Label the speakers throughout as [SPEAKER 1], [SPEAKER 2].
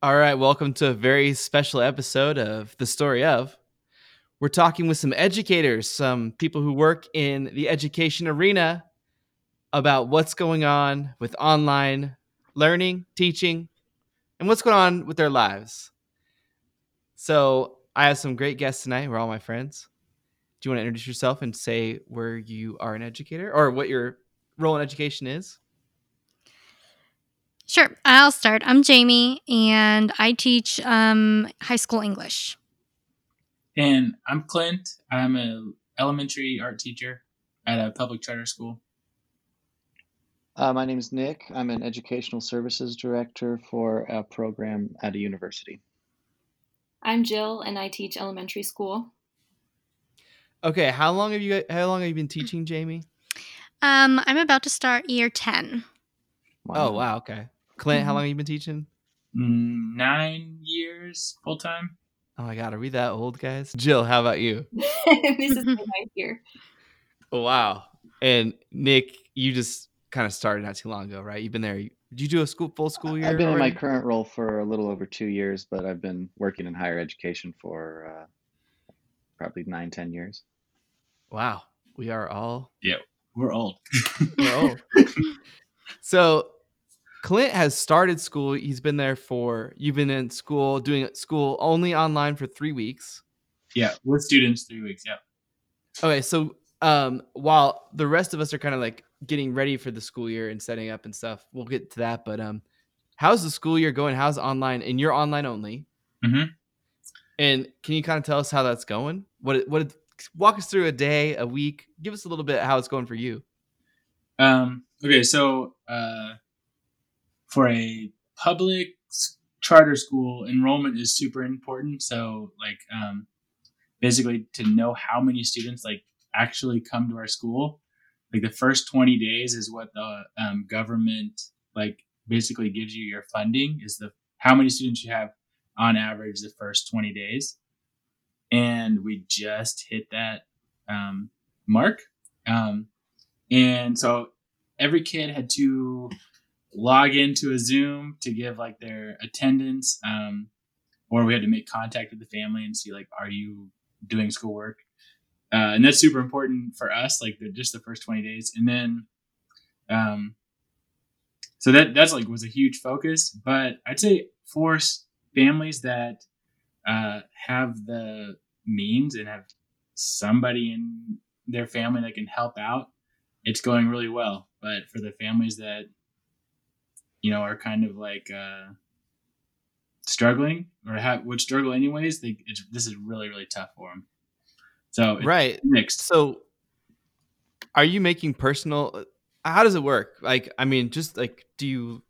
[SPEAKER 1] All right, welcome to a very special episode of The Story of. We're talking with some educators, some people who work in the education arena about what's going on with online learning, teaching, and what's going on with their lives. So, I have some great guests tonight. We're all my friends. Do you want to introduce yourself and say where you are an educator or what your role in education is?
[SPEAKER 2] Sure, I'll start. I'm Jamie, and I teach um, high school English.
[SPEAKER 3] And I'm Clint. I'm an elementary art teacher at a public charter school.
[SPEAKER 4] Uh, my name is Nick. I'm an educational services director for a program at a university.
[SPEAKER 5] I'm Jill, and I teach elementary school.
[SPEAKER 1] Okay, how long have you how long have you been teaching, Jamie?
[SPEAKER 2] Um, I'm about to start year ten.
[SPEAKER 1] Oh wow, okay. Clint, how long have you been teaching?
[SPEAKER 3] Mm, Nine years full time.
[SPEAKER 1] Oh my god, are we that old, guys? Jill, how about you?
[SPEAKER 5] this is my ninth year.
[SPEAKER 1] Oh, wow. And Nick, you just kind of started not too long ago, right? You've been there. Did you do a school full school year?
[SPEAKER 4] I've been in my current role for a little over two years, but I've been working in higher education for uh, probably nine, ten years.
[SPEAKER 1] Wow, we are all
[SPEAKER 3] We're old.
[SPEAKER 1] we're old. so Clint has started school. He's been there for. You've been in school doing school only online for three weeks.
[SPEAKER 3] Yeah, with students, three weeks. Yeah.
[SPEAKER 1] Okay, so um, while the rest of us are kind of like getting ready for the school year and setting up and stuff, we'll get to that. But um, how's the school year going? How's online? And you're online only.
[SPEAKER 3] Mhm.
[SPEAKER 1] And can you kind of tell us how that's going? What what? Walk us through a day, a week. Give us a little bit how it's going for you.
[SPEAKER 3] Um, okay, so uh, for a public charter school, enrollment is super important. So, like, um, basically, to know how many students like actually come to our school, like the first twenty days is what the um, government like basically gives you your funding is the how many students you have on average the first twenty days, and we just hit that um, mark. Um, and so every kid had to log into a Zoom to give like their attendance, um, or we had to make contact with the family and see like, are you doing schoolwork? Uh, and that's super important for us, like the, just the first twenty days, and then, um, so that that's like was a huge focus. But I'd say for families that uh, have the means and have somebody in their family that can help out, it's going really well. But for the families that, you know, are kind of like uh, struggling or have, would struggle anyways, they, it's, this is really, really tough for them. So
[SPEAKER 1] Right.
[SPEAKER 3] mixed.
[SPEAKER 1] So, are you making personal? How does it work? Like, I mean, just like, do you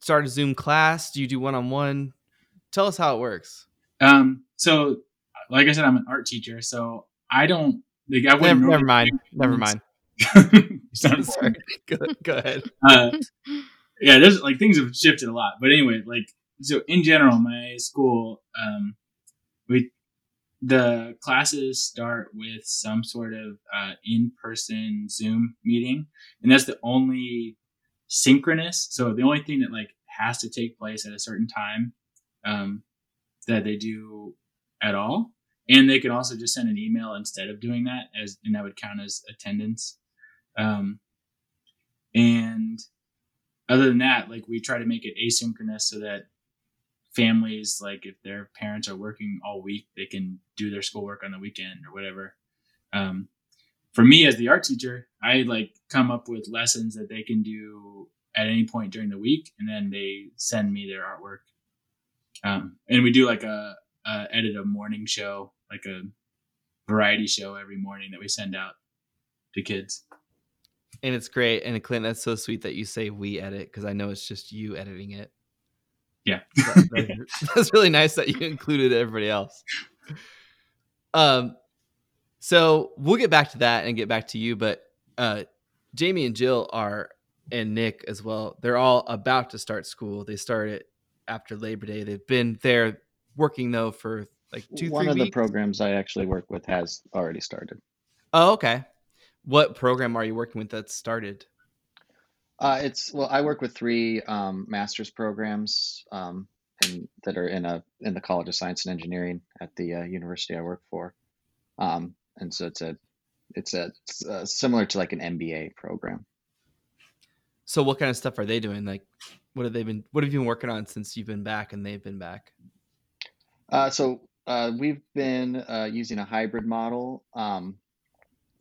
[SPEAKER 1] start a Zoom class? Do you do one on one? Tell us how it works.
[SPEAKER 3] Um, so like I said, I'm an art teacher, so I don't like I
[SPEAKER 1] Never,
[SPEAKER 3] wouldn't
[SPEAKER 1] never
[SPEAKER 3] normally-
[SPEAKER 1] mind. Never mind. Sorry. Go, go ahead.
[SPEAKER 3] uh, yeah, there's like things have shifted a lot. But anyway, like so in general, my school, um, we the classes start with some sort of uh, in-person Zoom meeting, and that's the only synchronous. So the only thing that like has to take place at a certain time um, that they do at all, and they can also just send an email instead of doing that, as and that would count as attendance. Um, and other than that, like we try to make it asynchronous so that families, like if their parents are working all week, they can do their schoolwork on the weekend or whatever. Um, for me as the art teacher, I like come up with lessons that they can do at any point during the week, and then they send me their artwork. Um, and we do like a, a edit a morning show, like a variety show every morning that we send out to kids.
[SPEAKER 1] And it's great. And Clint, that's so sweet that you say we edit because I know it's just you editing it.
[SPEAKER 3] Yeah.
[SPEAKER 1] That- that's, that's really nice that you included everybody else. Um, so we'll get back to that and get back to you, but uh, Jamie and Jill are, and Nick as well. They're all about to start school. They started after Labor Day. They've been there working though for like two,
[SPEAKER 4] One
[SPEAKER 1] three
[SPEAKER 4] of the programs I actually work with has already started.
[SPEAKER 1] oh, okay. What program are you working with that started?
[SPEAKER 4] Uh, it's well, I work with three um, master's programs, um, and that are in a in the College of Science and Engineering at the uh, university I work for. Um, and so it's a it's a it's, uh, similar to like an MBA program.
[SPEAKER 1] So what kind of stuff are they doing? Like, what have they been? What have you been working on since you've been back and they've been back?
[SPEAKER 4] Uh, so uh, we've been uh, using a hybrid model. Um,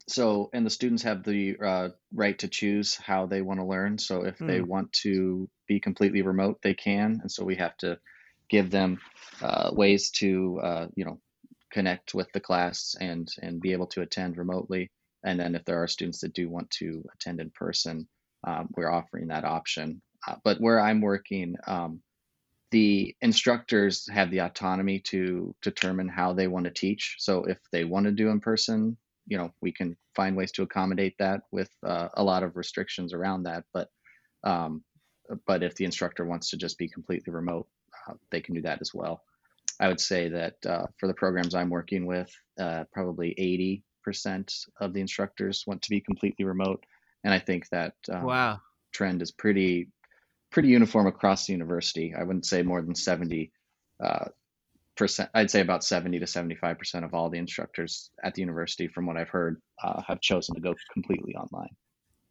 [SPEAKER 4] so, and the students have the uh, right to choose how they want to learn. So, if they
[SPEAKER 1] Hmm.
[SPEAKER 4] want to be completely remote, they can. And so, we have to give them uh, ways to, uh, you know, connect with the class and and be able to attend remotely. And then, if there are students that do want to attend in person, um, we're offering that option. Uh, but where I'm working, um, the instructors have the autonomy to determine how they want to teach. So if they want to do in person, you know, we can find ways to accommodate that with uh, a lot of restrictions around that. But um, but if the instructor wants to just be completely remote, uh, they can do that as well. I would say that uh, for the programs I'm working with, uh, probably 80% of the instructors want to be completely remote, and I think that um,
[SPEAKER 1] Wow.
[SPEAKER 4] trend is pretty pretty uniform across the university. I wouldn't say more than 70 uh, percent. I'd say about 70 to 75 percent of all the instructors at the university, from what I've heard, uh, have chosen to go completely online.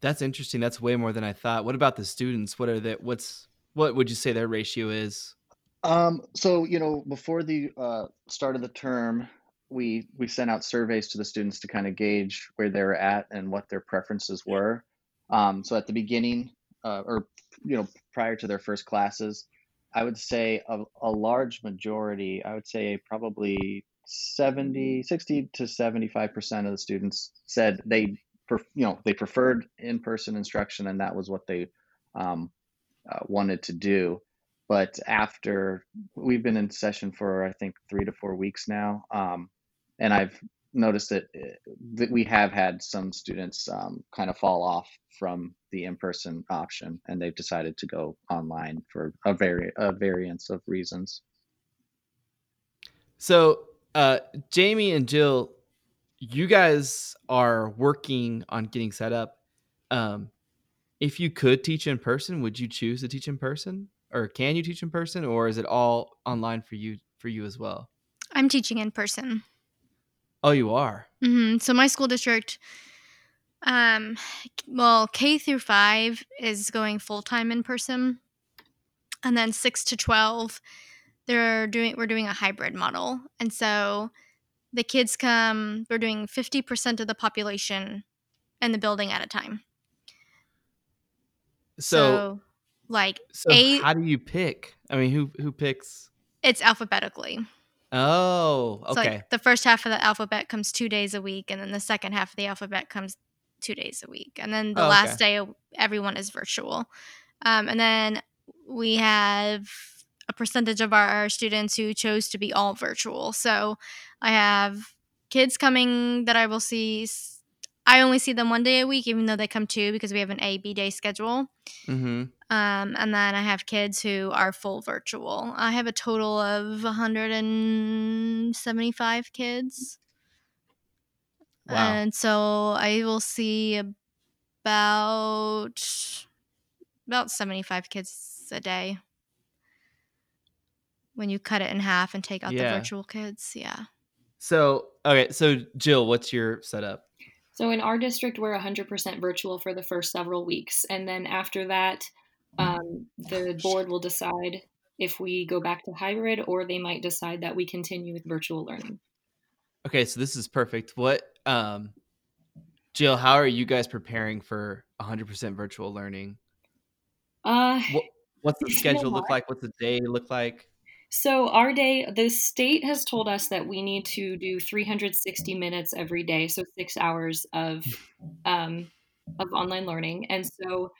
[SPEAKER 1] That's interesting. That's way more than I thought. What about the students? What are they? What's what would you say their ratio is?
[SPEAKER 4] Um, so you know, before the uh, start of the term, we we sent out surveys to the students to kind of gauge where they were at and what their preferences were. Um, so at the beginning, uh, or you know, prior to their first classes, I would say a, a large majority, I would say probably 70, 60 to 75 percent of the students said they, you know, they preferred in-person instruction, and that was what they um, uh, wanted to do. But after we've been in session for I think three to four weeks now, um, and I've noticed that uh, that we have had some students um, kind of fall off from the in-person option, and they've decided to go online for a vari- a variance of reasons.
[SPEAKER 1] So, uh, Jamie and Jill, you guys are working on getting set up. Um, if you could teach in person, would you choose to teach in person, or can you teach in person, or is it all online for you for you as well?
[SPEAKER 2] I'm teaching in person.
[SPEAKER 1] Oh, you are.
[SPEAKER 2] hmm So my school district, um, well, K through five is going full time in person, and then six to twelve, they're doing we're doing a hybrid model, and so the kids come. We're doing fifty percent of the population in the building at a time.
[SPEAKER 1] So,
[SPEAKER 2] So, like
[SPEAKER 1] so
[SPEAKER 2] eight-
[SPEAKER 1] how do you pick? I mean, who who picks?
[SPEAKER 2] it's alphabetically.
[SPEAKER 1] Oh,
[SPEAKER 2] So
[SPEAKER 1] okay.
[SPEAKER 2] like the first half of the alphabet comes two days a week, and then the second half of the alphabet comes two days a week, and then the
[SPEAKER 1] Oh,
[SPEAKER 2] last day everyone is virtual. Um, and then we have a percentage of our students who chose to be all virtual. So I have kids coming that I will see. I only see them one day a week, even though they come two because we have an A B day schedule.
[SPEAKER 1] mm-hmm.
[SPEAKER 2] Um, and then I have kids who are full virtual. I have a total of 175 kids.
[SPEAKER 1] Wow.
[SPEAKER 2] And so I will see about about 75 kids a day. When you cut it in half and take out
[SPEAKER 1] Yeah.
[SPEAKER 2] the virtual kids, yeah.
[SPEAKER 1] So, okay. So, Jill, what's your setup?
[SPEAKER 5] So in our district, we're 100% virtual for the first several weeks. And then after that, um, the board will decide if we go back to hybrid or they might decide that we continue with virtual learning.
[SPEAKER 1] Okay, so this is perfect. What, um, Jill? How are you guys preparing for 100% virtual learning?
[SPEAKER 5] Uh,
[SPEAKER 1] What, what's the schedule look like? What's the day look like?
[SPEAKER 5] So our day, the state has told us that we need to do 360 minutes every day, so six hours of um, of online learning. And so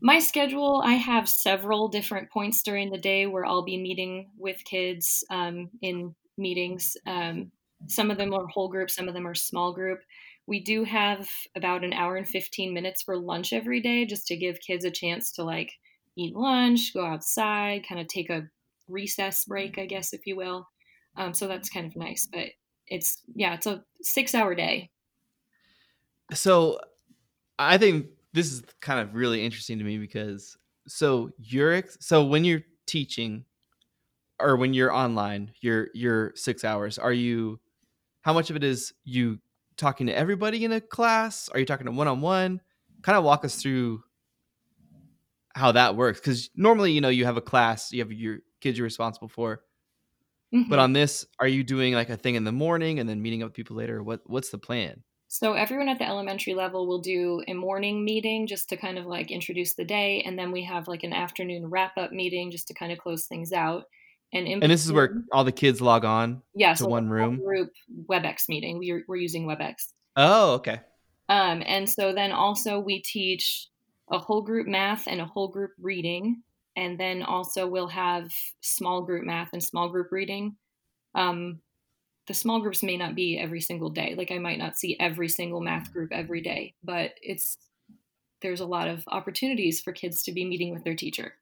[SPEAKER 5] my schedule, I have several different points during the day where I'll be meeting with kids um, in meetings. Um, some of them are whole group, some of them are small group. We do have about an hour and 15 minutes for lunch every day just to give kids a chance to like eat lunch, go outside, kind of take a recess break, I guess, if you will. Um, so that's kind of nice. But it's, yeah, it's a six hour day.
[SPEAKER 1] So, I think this is kind of really interesting to me because so you're ex- so when you're teaching, or when you're online, your your six hours, are you? How much of it is you talking to everybody in a class? Are you talking to one on one? Kind of walk us through how that works because normally, you know, you have a class, you have your kids you're responsible for.
[SPEAKER 5] Mhm.
[SPEAKER 1] But on this, are you doing like a thing in the morning and then meeting up with people later? What what's the plan?
[SPEAKER 5] So everyone at the elementary level will do a morning meeting just to kind of like introduce the day, and then we have like an afternoon wrap up meeting just to kind of close things out. And
[SPEAKER 1] And this is where all the kids log on.
[SPEAKER 5] yeah,
[SPEAKER 1] to
[SPEAKER 5] so
[SPEAKER 1] one room?
[SPEAKER 5] group WebEx meeting. We're we're using WebEx.
[SPEAKER 1] Oh, okay.
[SPEAKER 5] Um, and so then also we teach a whole group math and a whole group reading, and then also we'll have small group math and small group reading. Um, the small groups may not be every single day. Like I might not see every single math group every day, but it's there's a lot of opportunities for kids to be meeting with their teacher.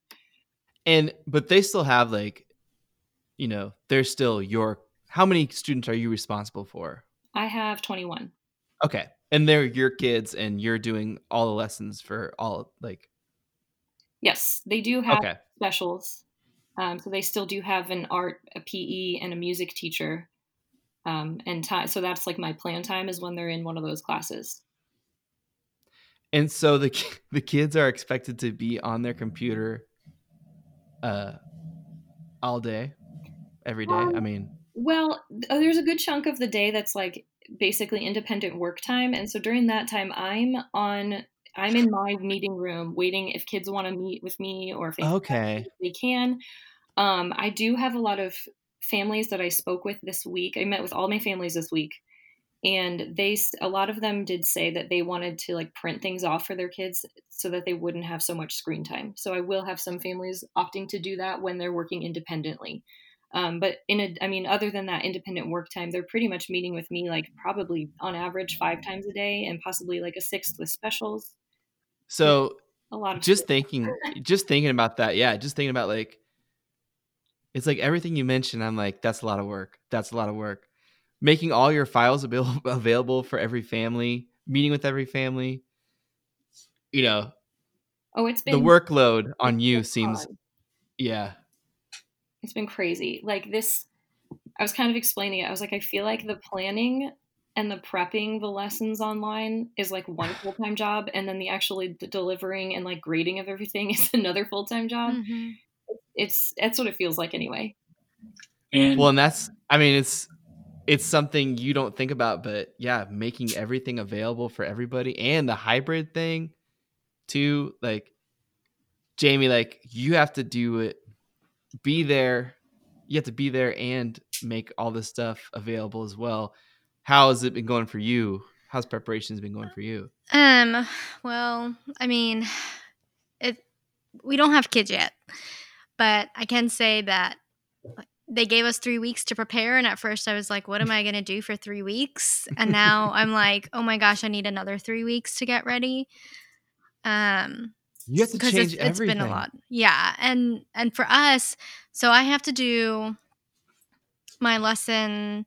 [SPEAKER 1] And but they still have like, you know, they're still your. How many students are you responsible for?
[SPEAKER 5] I have 21.
[SPEAKER 1] Okay, and they're your kids, and you're doing all the lessons for all like.
[SPEAKER 5] Yes, they do have
[SPEAKER 1] Okay,
[SPEAKER 5] specials. Um, so they still do have an art, a PE, and a music teacher. Um, and time, so that's like my plan time is when they're in one of those classes.
[SPEAKER 1] and so the the kids are expected to be on their computer, uh, all day, every day. I
[SPEAKER 5] Um,
[SPEAKER 1] mean,
[SPEAKER 5] Well, uh, there's a good chunk of the day that's like basically independent work time, and so during that time, I'm on. I'm in my meeting room waiting if kids want to meet with me or if they
[SPEAKER 1] okay,
[SPEAKER 5] they can. Um, I do have a lot of families that I spoke with this week. I met with all my families this week, and they a lot of them did say that they wanted to like print things off for their kids so that they wouldn't have so much screen time. So I will have some families opting to do that when they're working independently. Um, but in a, I mean, other than that independent work time, they're pretty much meeting with me like probably on average five times a day, and possibly like a sixth with specials.
[SPEAKER 1] So
[SPEAKER 5] A lot of
[SPEAKER 1] just thinking just thinking about that yeah just thinking about like it's like everything you mentioned i'm like that's a lot of work that's a lot of work making all your files available available for every family meeting with every family you know
[SPEAKER 5] oh, it's been
[SPEAKER 1] the workload on you
[SPEAKER 5] been
[SPEAKER 1] seems
[SPEAKER 5] hard.
[SPEAKER 1] yeah
[SPEAKER 5] it's been crazy. Like this, I was kind of explaining it. I was like, I feel like the planning and the prepping the lessons online is like one full time job, and then the actually d- delivering and like grading of everything is another full time job.
[SPEAKER 2] Mhm.
[SPEAKER 5] It's that's what it feels like anyway.
[SPEAKER 3] And
[SPEAKER 1] well and that's i mean it's it's something you don't think about but yeah making everything available for everybody and the hybrid thing too like jamie like you have to do it be there you have to be there and make all this stuff available as well how has it been going for you how's preparations been going for you
[SPEAKER 2] Um, well, I mean, it we don't have kids yet, but I can say that they gave us three weeks to prepare, and at first I was like, "What am I gonna do for three weeks?" And now I'm like, "Oh my gosh, I need another three weeks to get ready." Um,
[SPEAKER 1] you have to change
[SPEAKER 2] it's, it's
[SPEAKER 1] everything
[SPEAKER 2] been a lot yeah and and for us so i have to do my lesson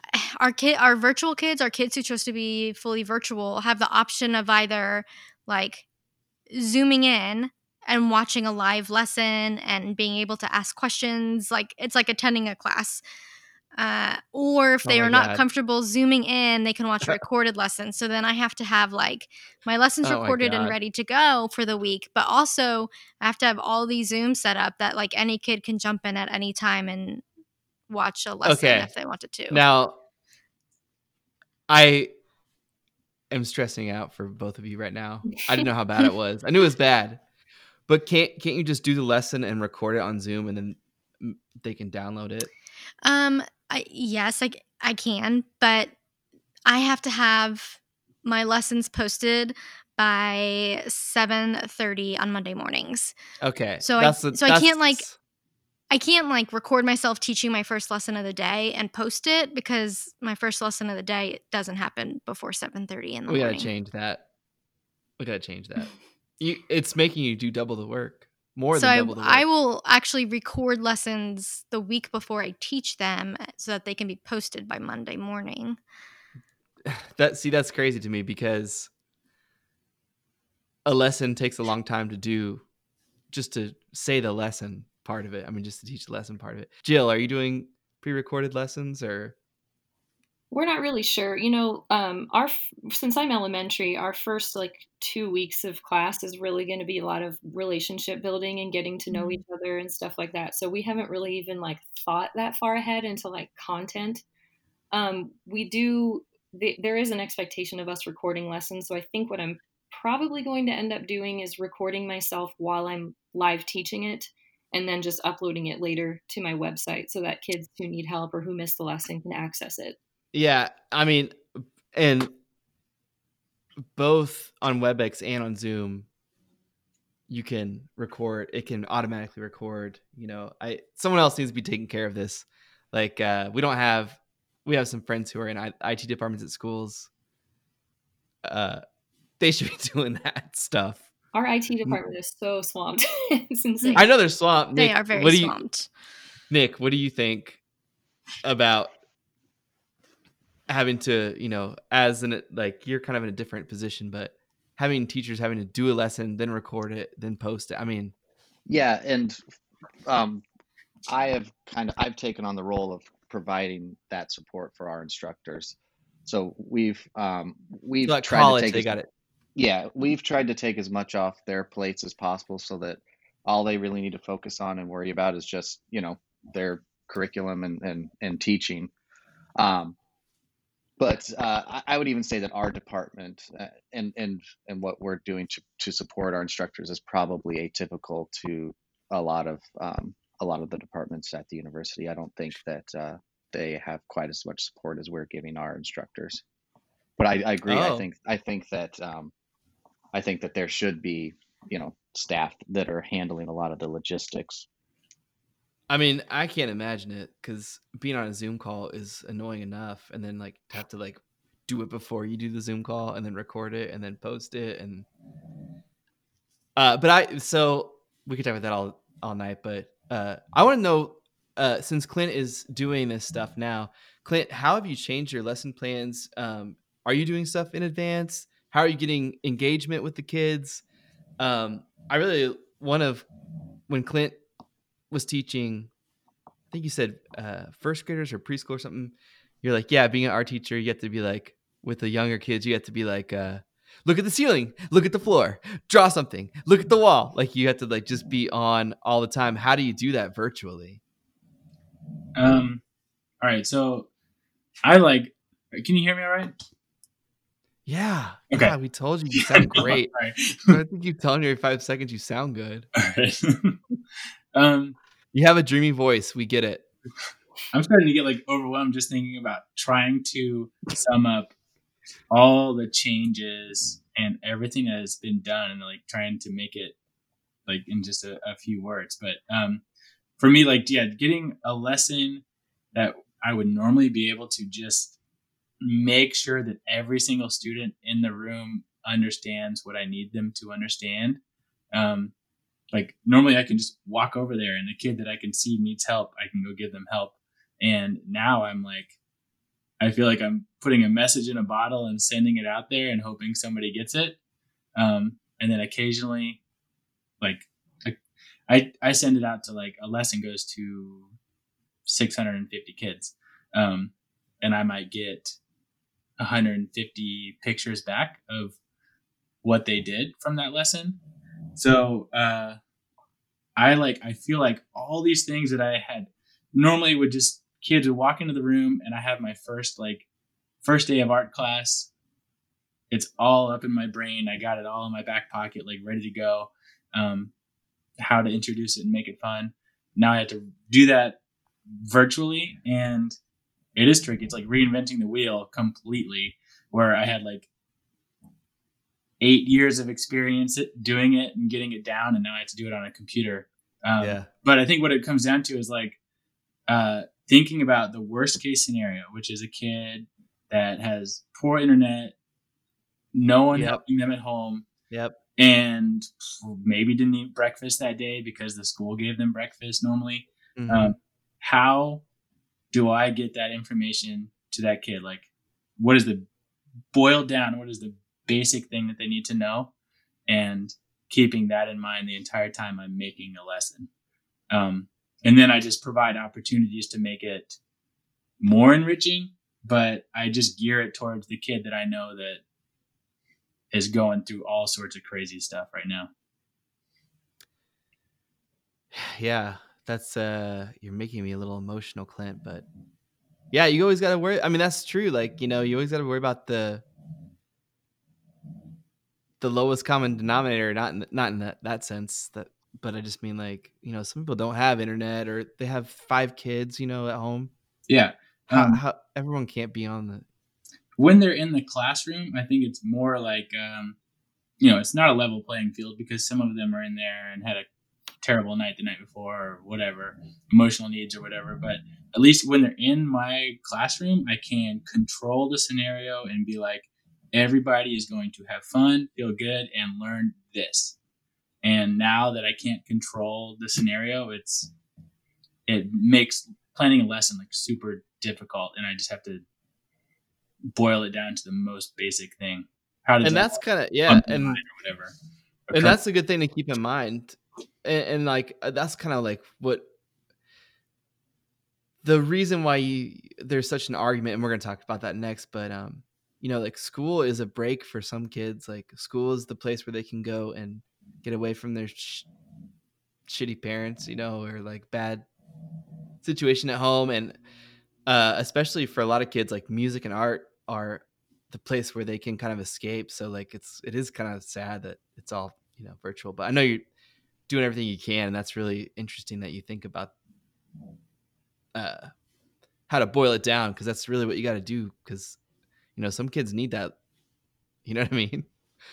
[SPEAKER 2] our kid our virtual kids our kids who chose to be fully virtual have the option of either like zooming in and watching a live lesson and being able to ask questions like it's like attending a class uh, or if
[SPEAKER 1] Oh
[SPEAKER 2] they
[SPEAKER 1] my
[SPEAKER 2] are not
[SPEAKER 1] God.
[SPEAKER 2] comfortable zooming in they can watch a recorded lesson so then i have to have like my lessons
[SPEAKER 1] Oh my
[SPEAKER 2] recorded and ready to go for the week but also i have to have all these zooms set up that like any kid can jump in at any time and watch a lesson
[SPEAKER 1] Okay.
[SPEAKER 2] if they wanted to
[SPEAKER 1] Now, I am stressing out for both of you right now. I didn't know how bad it was. I knew it was bad, but can't can't you just do the lesson and record it on Zoom and then they can download it?
[SPEAKER 2] Um, I, yes, i can, but I have to have my lessons posted by 7:30 on Monday mornings.
[SPEAKER 1] Okay,
[SPEAKER 2] So I- so I can't, like, I can't like record myself teaching my first lesson of the day and post it because my first lesson of the day doesn't happen before 7:30 in the morning.
[SPEAKER 1] we gotta change that. We gotta change that. You, it's making you do double the work, more
[SPEAKER 2] so
[SPEAKER 1] than
[SPEAKER 2] I,
[SPEAKER 1] double the work.
[SPEAKER 2] I will actually record lessons the week before I teach them eh, so that they can be posted by Monday morning.
[SPEAKER 1] that see that's crazy to me because a lesson takes a long time to do just to say the lesson part of it. I mean, just to teach the lesson part of it. Jill, are you doing pre-recorded lessons or?
[SPEAKER 5] We're not really sure. You know, um, our since I'm elementary, our first like two weeks of class is really going to be a lot of relationship building and getting to know mm-hmm. each other and stuff like that. So we haven't really even like thought that far ahead into like content. Um, we do. The, there is an expectation of us recording lessons, so I think what I'm probably going to end up doing is recording myself while I'm live teaching it and then just uploading it later to my website so that kids who need help or who missed the lesson can access it.
[SPEAKER 1] Yeah, I mean, and both on WebEx and on Zoom, you can record. It can automatically record. You know, I someone else needs to be taking care of this. Like, uh, we don't have. We have some friends who are in IT departments at schools. Uh, they should be doing that stuff.
[SPEAKER 5] Our IT department is so swamped. it's insane.
[SPEAKER 1] I know they're swamped.
[SPEAKER 2] Nick, they are very
[SPEAKER 1] what
[SPEAKER 2] swamped.
[SPEAKER 1] You, Nick, what do you think about having to, you know, as in like you're kind of in a different position, but having teachers having to do a lesson, then record it, then post it. I mean,
[SPEAKER 4] yeah, and um, I have kind of I've taken on the role of providing that support for our instructors. So we've um, we've
[SPEAKER 1] like
[SPEAKER 4] tried
[SPEAKER 1] college,
[SPEAKER 4] to take
[SPEAKER 1] they
[SPEAKER 4] as,
[SPEAKER 1] got it.
[SPEAKER 4] Yeah, we've tried to take as much off their plates as possible, so that all they really need to focus on and worry about is just you know their curriculum and and, and teaching. Um, but uh, I, would even say that our department uh, and and and what we're doing to, to support our instructors is probably atypical to a lot of um, a lot of the departments at the university. I don't think that uh, they have quite as much support as we're giving our instructors. But I, I agree. Oh. I think I think that um, I think that there should be you know staff that are handling a lot of the logistics
[SPEAKER 1] I mean, I can't imagine it because being on a Zoom call is annoying enough, and then like to have to like do it before you do the Zoom call, and then record it, and then post it, and uh, but I so we could talk about that all all night, but uh, I want to know uh, since Clint is doing this stuff now, Clint, how have you changed your lesson plans? Um, are you doing stuff in advance? How are you getting engagement with the kids? Um, I really one of when Clint was teaching, I think you said uh, first graders or preschool or something. You're like, yeah, being an art teacher, you have to be like with the younger kids. You have to be like, uh, look at the ceiling, look at the floor, draw something, look at the wall. Like you have to like just be on all the time. How do you do that virtually?
[SPEAKER 3] Um. All right. So I like. Can you hear me all right?
[SPEAKER 1] Yeah. Okay. Yeah, we told you you sound great. right. I think you telling me every five seconds you sound good. Right. um, you have a dreamy voice. We get it.
[SPEAKER 3] I'm starting to get like overwhelmed just thinking about trying to sum up all the changes and everything that has been done and like trying to make it like in just a, a few words. But um, for me, like, yeah, getting a lesson that I would normally be able to just make sure that every single student in the room understands what I need them to understand. Um, like normally I can just walk over there and the kid that I can see needs help, I can go give them help. And now I'm like, I feel like I'm putting a message in a bottle and sending it out there and hoping somebody gets it. Um, and then occasionally, like, I, I send it out to like a lesson goes to 650 kids. Um, and I might get 150 pictures back of what they did from that lesson. So uh, I like I feel like all these things that I had normally would just kids would walk into the room and I have my first like first day of art class. It's all up in my brain. I got it all in my back pocket, like ready to go. Um, how to introduce it and make it fun. Now I have to do that virtually, and it is tricky. It's like reinventing the wheel completely. Where I had like eight years of experience doing it and getting it down, and now I have to do it on a computer. Um, yeah. But I think what it comes down to is like uh, thinking about the worst case scenario, which is a kid that has poor internet, no one yep. helping them at home.
[SPEAKER 1] Yep.
[SPEAKER 3] And maybe didn't eat breakfast that day because the school gave them breakfast normally. Mm-hmm. Um, how do I get that information to that kid? Like, what is the boiled down? What is the basic thing that they need to know? And keeping that in mind the entire time I'm making a lesson. Um, and then I just provide opportunities to make it more enriching, but I just gear it towards the kid that I know that is going through all sorts of crazy stuff right now.
[SPEAKER 1] Yeah, that's uh you're making me a little emotional, Clint, but yeah, you always gotta worry. I mean, that's true. Like, you know, you always gotta worry about the the lowest common denominator, not in, not in that, that sense. That but I just mean like, you know, some people don't have internet or they have five kids, you know, at home.
[SPEAKER 3] Yeah.
[SPEAKER 1] How,
[SPEAKER 3] Um,
[SPEAKER 1] how everyone can't be on the
[SPEAKER 3] when they're in the classroom, I think it's more like, um, you know, it's not a level playing field because some of them are in there and had a terrible night the night before or whatever, emotional needs or whatever. But at least when they're in my classroom, I can control the scenario and be like, everybody is going to have fun, feel good, and learn this. And now that I can't control the scenario, it's it makes planning a lesson like super difficult, and I just have to boil it down to the most basic thing. How does
[SPEAKER 1] and that's kind of yeah, and
[SPEAKER 3] whatever?
[SPEAKER 1] and that's a good thing to keep in mind and, and like uh, that's kind of like what the reason why you there's such an argument and we're going to talk about that next but um you know like school is a break for some kids like school is the place where they can go and get away from their sh- shitty parents you know or like bad situation at home and uh especially for a lot of kids like music and art are the place where they can kind of escape so like it's it is kind of sad that it's all you know virtual but i know you're doing everything you can and that's really interesting that you think about uh how to boil it down because that's really what you got to do because you know some kids need that you know what i mean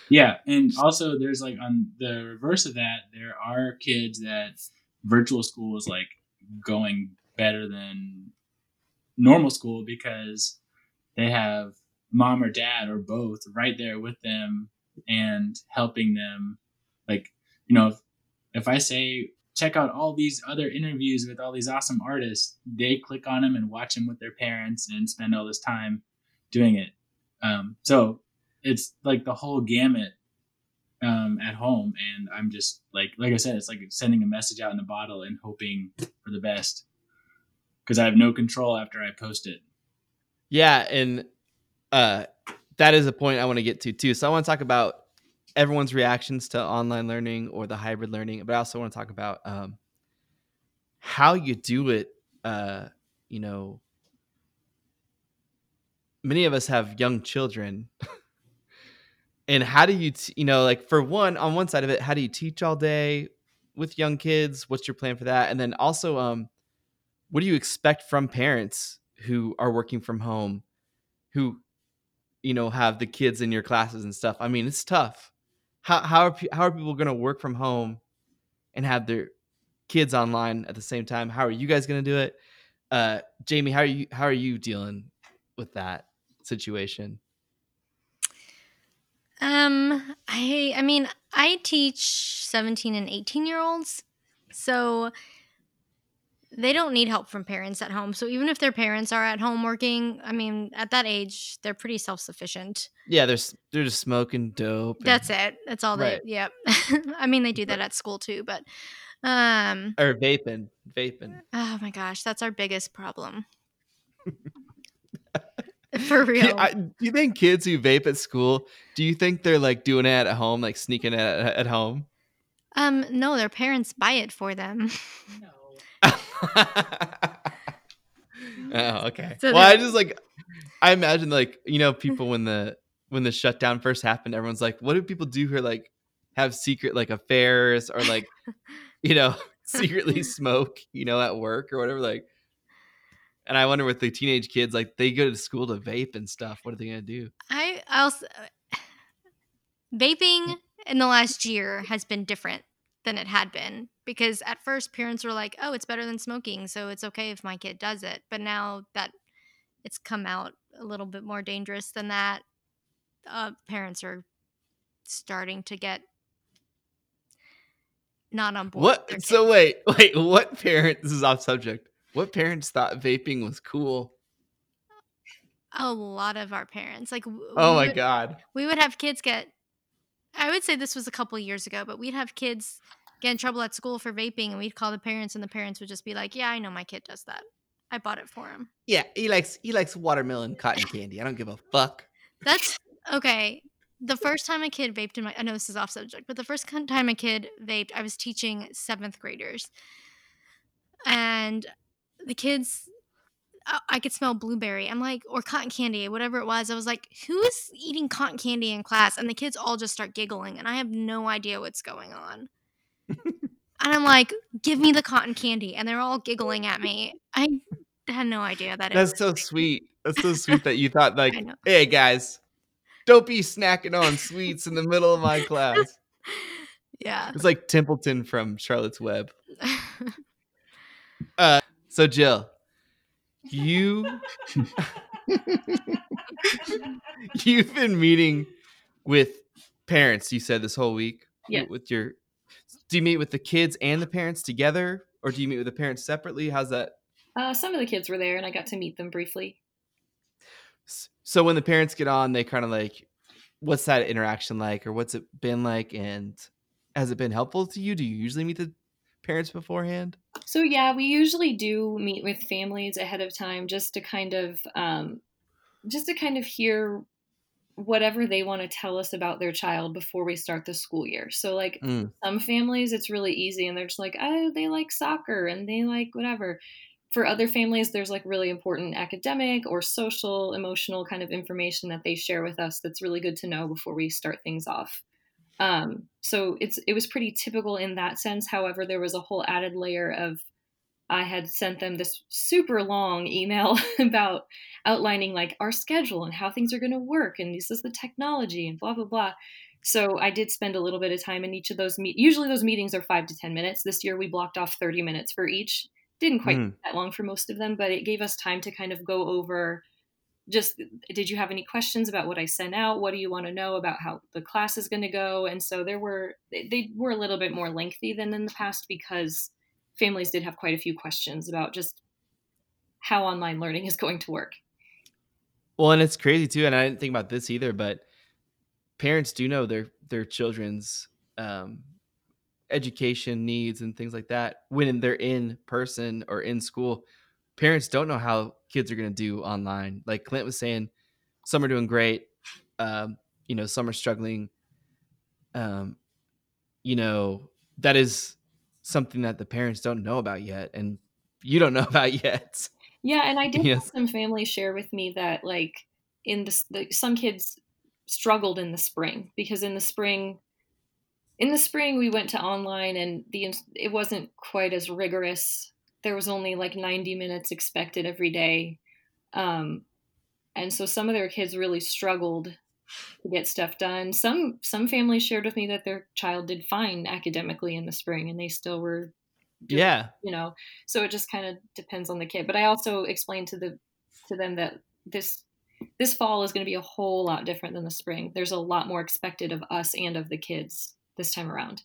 [SPEAKER 3] Yeah, and also there's like on the reverse of that, there are kids that virtual school is like going better than normal school because they have mom or dad or both right there with them and helping them. Like, you know, if, I say check out all these other interviews with all these awesome artists, they click on them and watch them with their parents and spend all this time doing it. Um, so it's like the whole gamut um, at home, and I'm just like, like I said, it's like sending a message out in a bottle and hoping for the best because I have no control after I post it.
[SPEAKER 1] yeah and uh that is a point i want to get to too so i want to talk about everyone's reactions to online learning or the hybrid learning but i also want to talk about um how you do it uh you know many of us have young children. And how do you t- you know like for one on one side of it how do you teach all day with young kids? What's your plan for that? And then also um what do you expect from parents who are working from home who you know have the kids in your classes and stuff? I mean it's tough how how are, how are people going to work from home and have their kids online at the same time how are you guys going to do it uh jamie how are you how are you dealing with that situation
[SPEAKER 2] Um, I I mean, I teach 17 and 18 year olds. So they don't need help from parents at home. So even if their parents are at home working, I mean, at that age, they're pretty self-sufficient.
[SPEAKER 1] yeah they're s- they're just smoking dope and-
[SPEAKER 2] That's it. That's all
[SPEAKER 1] Right.
[SPEAKER 2] they Yep. I mean, they do that at school too, but um
[SPEAKER 1] or vaping vaping
[SPEAKER 2] oh my gosh, that's our biggest problem. For real.
[SPEAKER 1] I, do you think kids who vape at school do you think they're like doing it at home like sneaking it at, at home
[SPEAKER 2] um no, their parents buy it for them.
[SPEAKER 1] Oh, okay.
[SPEAKER 2] So
[SPEAKER 1] well, I just like I imagine like you know people when the when the shutdown first happened, everyone's like, what do people do here? Like have secret like affairs or like you know secretly smoke you know at work or whatever like. And I wonder with the teenage kids, like they go to school to vape and stuff. What are they gonna do?
[SPEAKER 2] I also uh, vaping in the last year has been different than it had been because at first parents were like, "Oh, it's better than smoking, so it's okay if my kid does it." But now that it's come out a little bit more dangerous than that, uh, parents are starting to get not on board.
[SPEAKER 1] What? So wait, wait. What parent? This is off subject. What parents thought vaping was cool?
[SPEAKER 2] a lot of our parents like
[SPEAKER 1] Oh my
[SPEAKER 2] would-
[SPEAKER 1] god.
[SPEAKER 2] we would have kids get i would say this was a couple years ago but we'd have kids get in trouble at school for vaping, and we'd call the parents, and the parents would just be like, "Yeah, I know my kid does that. I bought it for him."
[SPEAKER 1] Yeah, he likes he likes watermelon cotton candy. I don't give a fuck.
[SPEAKER 2] That's okay. The first time a kid vaped in my, I know this is off subject, but the first time a kid vaped, I was teaching seventh graders, and the kids, I, I could smell blueberry. I'm like, or cotton candy, whatever it was. I was like, who's eating cotton candy in class? And the kids all just start giggling, and I have no idea what's going on. And I'm like, give me the cotton candy, and they're all giggling at me. I had no idea that it
[SPEAKER 1] That's so sweet. That's so sweet that you thought like, hey guys, don't be snacking on sweets in the middle of my class.
[SPEAKER 2] yeah.
[SPEAKER 1] It's like Templeton from Charlotte's Web. Uh, so Jill, you you've been meeting with parents. You said this whole week.
[SPEAKER 5] Yeah.
[SPEAKER 1] With your, do you meet with the kids and the parents together, or do you meet with the parents separately? How's that?
[SPEAKER 5] Uh, some of the kids were there, and I got to meet them briefly.
[SPEAKER 1] So when the parents get on, they kind of like, what's that interaction like, or what's it been like, and has it been helpful to you? Do you usually meet the parents beforehand?
[SPEAKER 5] So yeah, we usually do meet with families ahead of time just to kind of um, just to kind of hear whatever they want to tell us about their child before we start the school year. So like
[SPEAKER 1] Mm.
[SPEAKER 5] some families it's really easy and they're just like, "Oh, they like soccer and they like whatever." For other families there's like really important academic or social, emotional kind of information that they share with us that's really good to know before we start things off. Um, so it's it was pretty typical in that sense. However, there was a whole added layer of I had sent them this super long email about outlining like our schedule and how things are going to work and this is the technology and blah blah blah. So I did spend a little bit of time in each of those meet. Usually those meetings are five to ten minutes. This year we blocked off thirty minutes for each. Didn't quite
[SPEAKER 1] Mm.
[SPEAKER 5] that long for most of them, but it gave us time to kind of go over just did you have any questions about what I sent out? What do you want to know about how the class is going to go? And so there were they, they were a little bit more lengthy than in the past because families did have quite a few questions about just how online learning is going to work.
[SPEAKER 1] Well, and it's crazy too, and I didn't think about this either, but parents do know their their children's um, education needs and things like that when they're in person or in school. Parents don't know how kids are going to do online. Like Clint was saying, some are doing great, um, you know, some are struggling. Um, you know, that is something that the parents don't know about yet, and you don't know about yet.
[SPEAKER 5] Yeah, and I did
[SPEAKER 1] Yes.
[SPEAKER 5] have some families share with me that like in the, the some kids struggled in the spring because in the spring in the spring we went to online and the it wasn't quite as rigorous. There was only like 90 minutes expected every day. Um and so some of their kids really struggled to get stuff done. Some some families shared with me that their child did fine academically in the spring and they still were doing
[SPEAKER 1] Yeah.
[SPEAKER 5] you know so it just kind of depends on the kid but i also explained to the to them that this this fall is going to be a whole lot different than the spring there's a lot more expected of us and of the kids this time around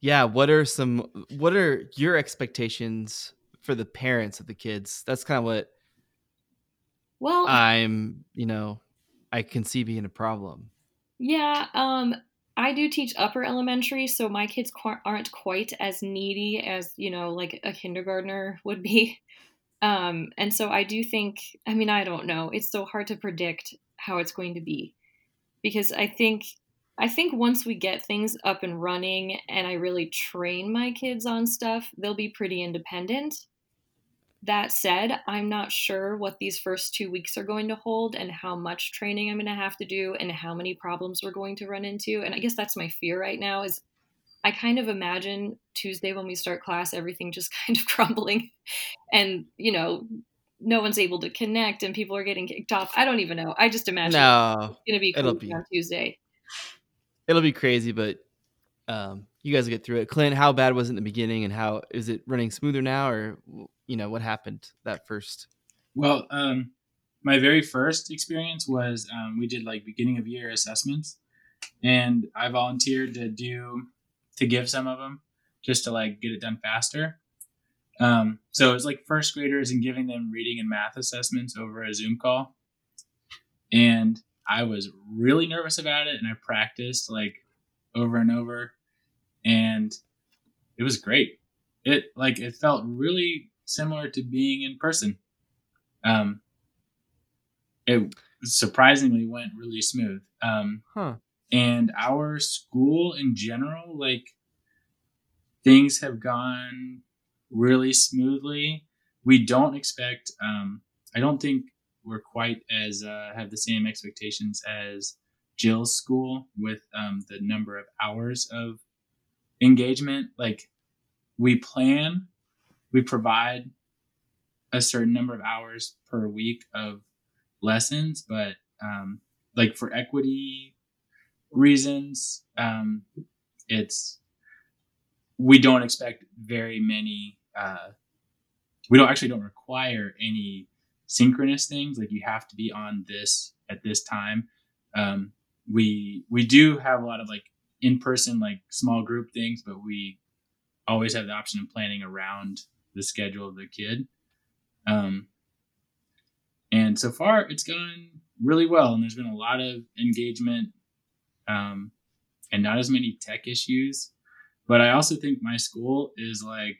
[SPEAKER 1] yeah what are some what are your expectations for the parents of the kids that's kind of what
[SPEAKER 5] well
[SPEAKER 1] i'm you know i can see being a problem.
[SPEAKER 5] Yeah um i do teach upper elementary so my kids qu- aren't quite as needy as you know like a kindergartner would be. Um and so i do think i mean i don't know it's so hard to predict how it's going to be. Because i think I think once we get things up and running and I really train my kids on stuff, they'll be pretty independent. That said, I'm not sure what these first two weeks are going to hold and how much training I'm going to have to do and how many problems we're going to run into. And I guess that's my fear right now is I kind of imagine Tuesday when we start class, everything just kind of crumbling and, you know, no one's able to connect and people are getting kicked off. I don't even know. I just imagine
[SPEAKER 1] no
[SPEAKER 5] it's going to be
[SPEAKER 1] it'll be-
[SPEAKER 5] on Tuesday.
[SPEAKER 1] it'll be crazy but um you guys will get through it clint how bad was it in the beginning and how is it running smoother now or you know what happened that first
[SPEAKER 3] Well, um, my very first experience was um, we did like beginning of year assessments, and I volunteered to do to give some of them just to like get it done faster. Um, so it was like first graders and giving them reading and math assessments over a Zoom call, and I was really nervous about it, and I practiced like over and over, and it was great. It like it felt really similar to being in person. Um, it surprisingly went really smooth. Um,
[SPEAKER 1] Huh.
[SPEAKER 3] and our school in general, like things have gone really smoothly. We don't expect. Um, I don't think we're quite as uh, have the same expectations as Jill's school with um, the number of hours of engagement. Like we plan, we provide a certain number of hours per week of lessons, but um, like for equity reasons, um, it's we don't expect very many. Uh, we don't actually don't require any synchronous things. Like you have to be on this at this time. Um, we we do have a lot of like in person like small group things, but we always have the option of planning around the schedule of the kid. Um, and so far, it's gone really well, and there's been a lot of engagement, um, and not as many tech issues. But I also think my school is like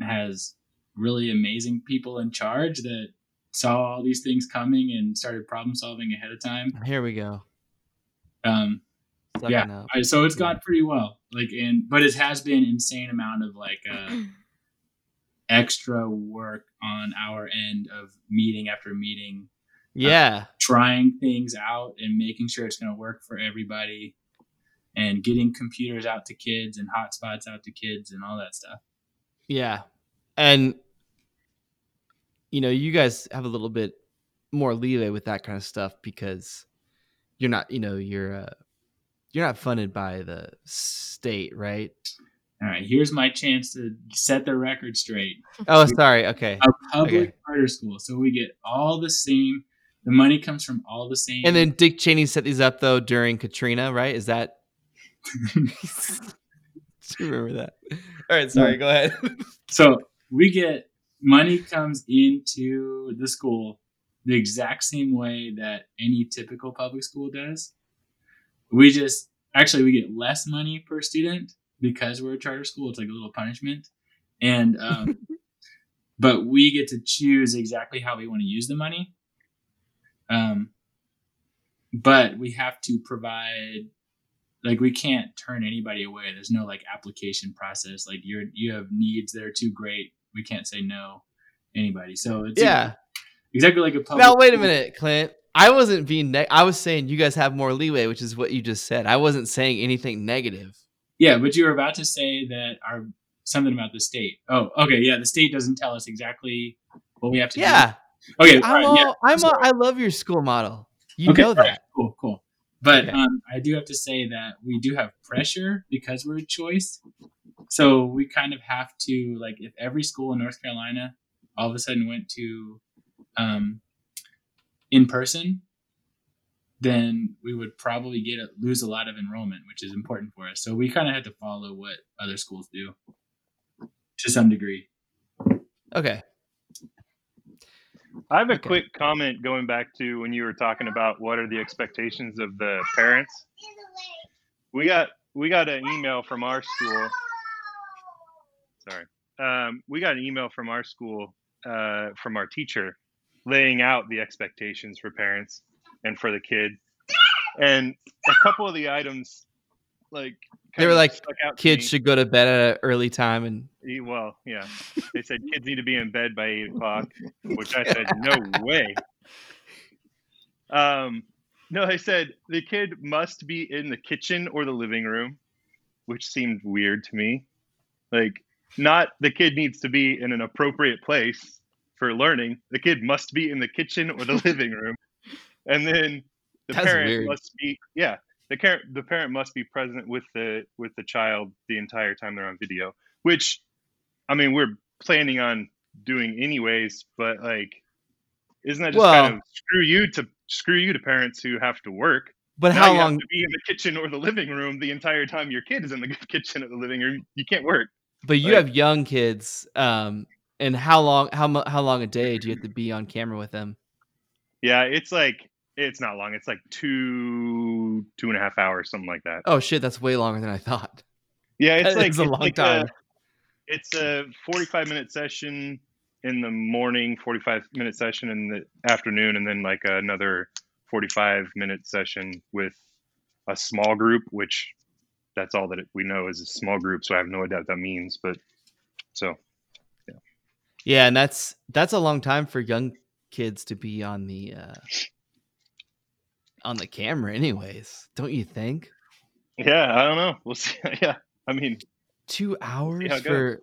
[SPEAKER 3] has really amazing people in charge that saw all these things coming and started problem solving ahead of time.
[SPEAKER 1] Here we go.
[SPEAKER 3] Um, yeah. I, so it's gone pretty well. Like, and but it has been insane amount of like uh, extra work on our end of meeting after meeting,
[SPEAKER 1] Yeah.
[SPEAKER 3] trying things out and making sure it's going to work for everybody, and getting computers out to kids and hotspots out to kids and all that stuff.
[SPEAKER 1] Yeah. And you know, you guys have a little bit more leeway with that kind of stuff because you're not, you know, you're uh you're not funded by the state, right?
[SPEAKER 3] All right, here's my chance to set the record straight.
[SPEAKER 1] Oh, sorry. Okay.
[SPEAKER 3] A public
[SPEAKER 1] Okay.
[SPEAKER 3] charter school, so we get all the same. The money comes from all the same.
[SPEAKER 1] And then Dick Cheney set these up though during Katrina, right? Is that Do you remember that? All right, sorry, go ahead.
[SPEAKER 3] So we get money comes into the school the exact same way that any typical public school does. We just actually we get less money per student because we're a charter school. It's like a little punishment, and um, but we get to choose exactly how we want to use the money. Um, but we have to provide like we can't turn anybody away there's no like application process like you're you have needs that are too great we can't say no anybody so it's
[SPEAKER 1] yeah.
[SPEAKER 3] exactly like a public
[SPEAKER 1] Now wait a minute, Clint. I wasn't being neg- I was saying you guys have more leeway, which is what you just said. I wasn't saying anything negative.
[SPEAKER 3] yeah but you were about to say that our something about the state oh okay yeah the state doesn't tell us exactly what we have to
[SPEAKER 1] Yeah.
[SPEAKER 3] do okay
[SPEAKER 1] I'm
[SPEAKER 3] all yeah.
[SPEAKER 1] I'm all, I love your school model. You
[SPEAKER 3] Okay,
[SPEAKER 1] know
[SPEAKER 3] all right,
[SPEAKER 1] that.
[SPEAKER 3] cool, cool. But
[SPEAKER 1] Okay.
[SPEAKER 3] um, I do have to say that we do have pressure because we're a choice. So we kind of have to like if every school in North Carolina all of a sudden went to um, in person, then we would probably get a, lose a lot of enrollment, which is important for us. So we kind of had to follow what other schools do to some degree.
[SPEAKER 1] Okay.
[SPEAKER 6] I have a
[SPEAKER 1] Okay.
[SPEAKER 6] quick comment going back to when you were talking about what are the expectations of the parents. We got we got an email from our school. Sorry, um, we got an email from our school uh, from our teacher laying out the expectations for parents and for the kid, and a couple of the items like
[SPEAKER 1] They were like,
[SPEAKER 6] stuck out to
[SPEAKER 1] Kids should go to bed at an early time and
[SPEAKER 6] Well, yeah. They said kids need to be in bed by eight o'clock, which I said, no way. Um, no, they said the kid must be in the kitchen or the living room, which seemed weird to me. Like, not the kid needs to be in an appropriate place for learning. The kid must be in the kitchen or the living room, and then the
[SPEAKER 1] That's
[SPEAKER 6] parent
[SPEAKER 1] weird.
[SPEAKER 6] must be yeah. The parent the parent must be present with the with the child the entire time they're on video, which I mean we're planning on doing anyways, but like isn't that just kind of screw you to screw you to parents who have to work?
[SPEAKER 1] but
[SPEAKER 6] Now
[SPEAKER 1] how long
[SPEAKER 6] to be in the kitchen or the living room the entire time your kid is in the kitchen or the living room? You can't work.
[SPEAKER 1] but you
[SPEAKER 6] like-
[SPEAKER 1] have young kids um and how long how how long a day do you have to be on camera with them?
[SPEAKER 6] Yeah, it's like It's not long. It's like two two and a half hours, something like that.
[SPEAKER 1] Oh shit, that's way longer than I thought.
[SPEAKER 6] Yeah, it's
[SPEAKER 1] That
[SPEAKER 6] like
[SPEAKER 1] is a
[SPEAKER 6] it's
[SPEAKER 1] long
[SPEAKER 6] like
[SPEAKER 1] time.
[SPEAKER 6] A, it's a forty-five minute session in the morning, forty-five minute session in the afternoon, and then like another forty-five minute session with a small group, which that's all that we know is a small group. So I have no idea what that means, but so
[SPEAKER 1] Yeah, and that's that's a long time for young kids to be on the uh on the camera anyways. Don't you think?
[SPEAKER 6] yeah, I don't know. We'll see. yeah, I mean,
[SPEAKER 1] 2 hours
[SPEAKER 6] how it
[SPEAKER 1] for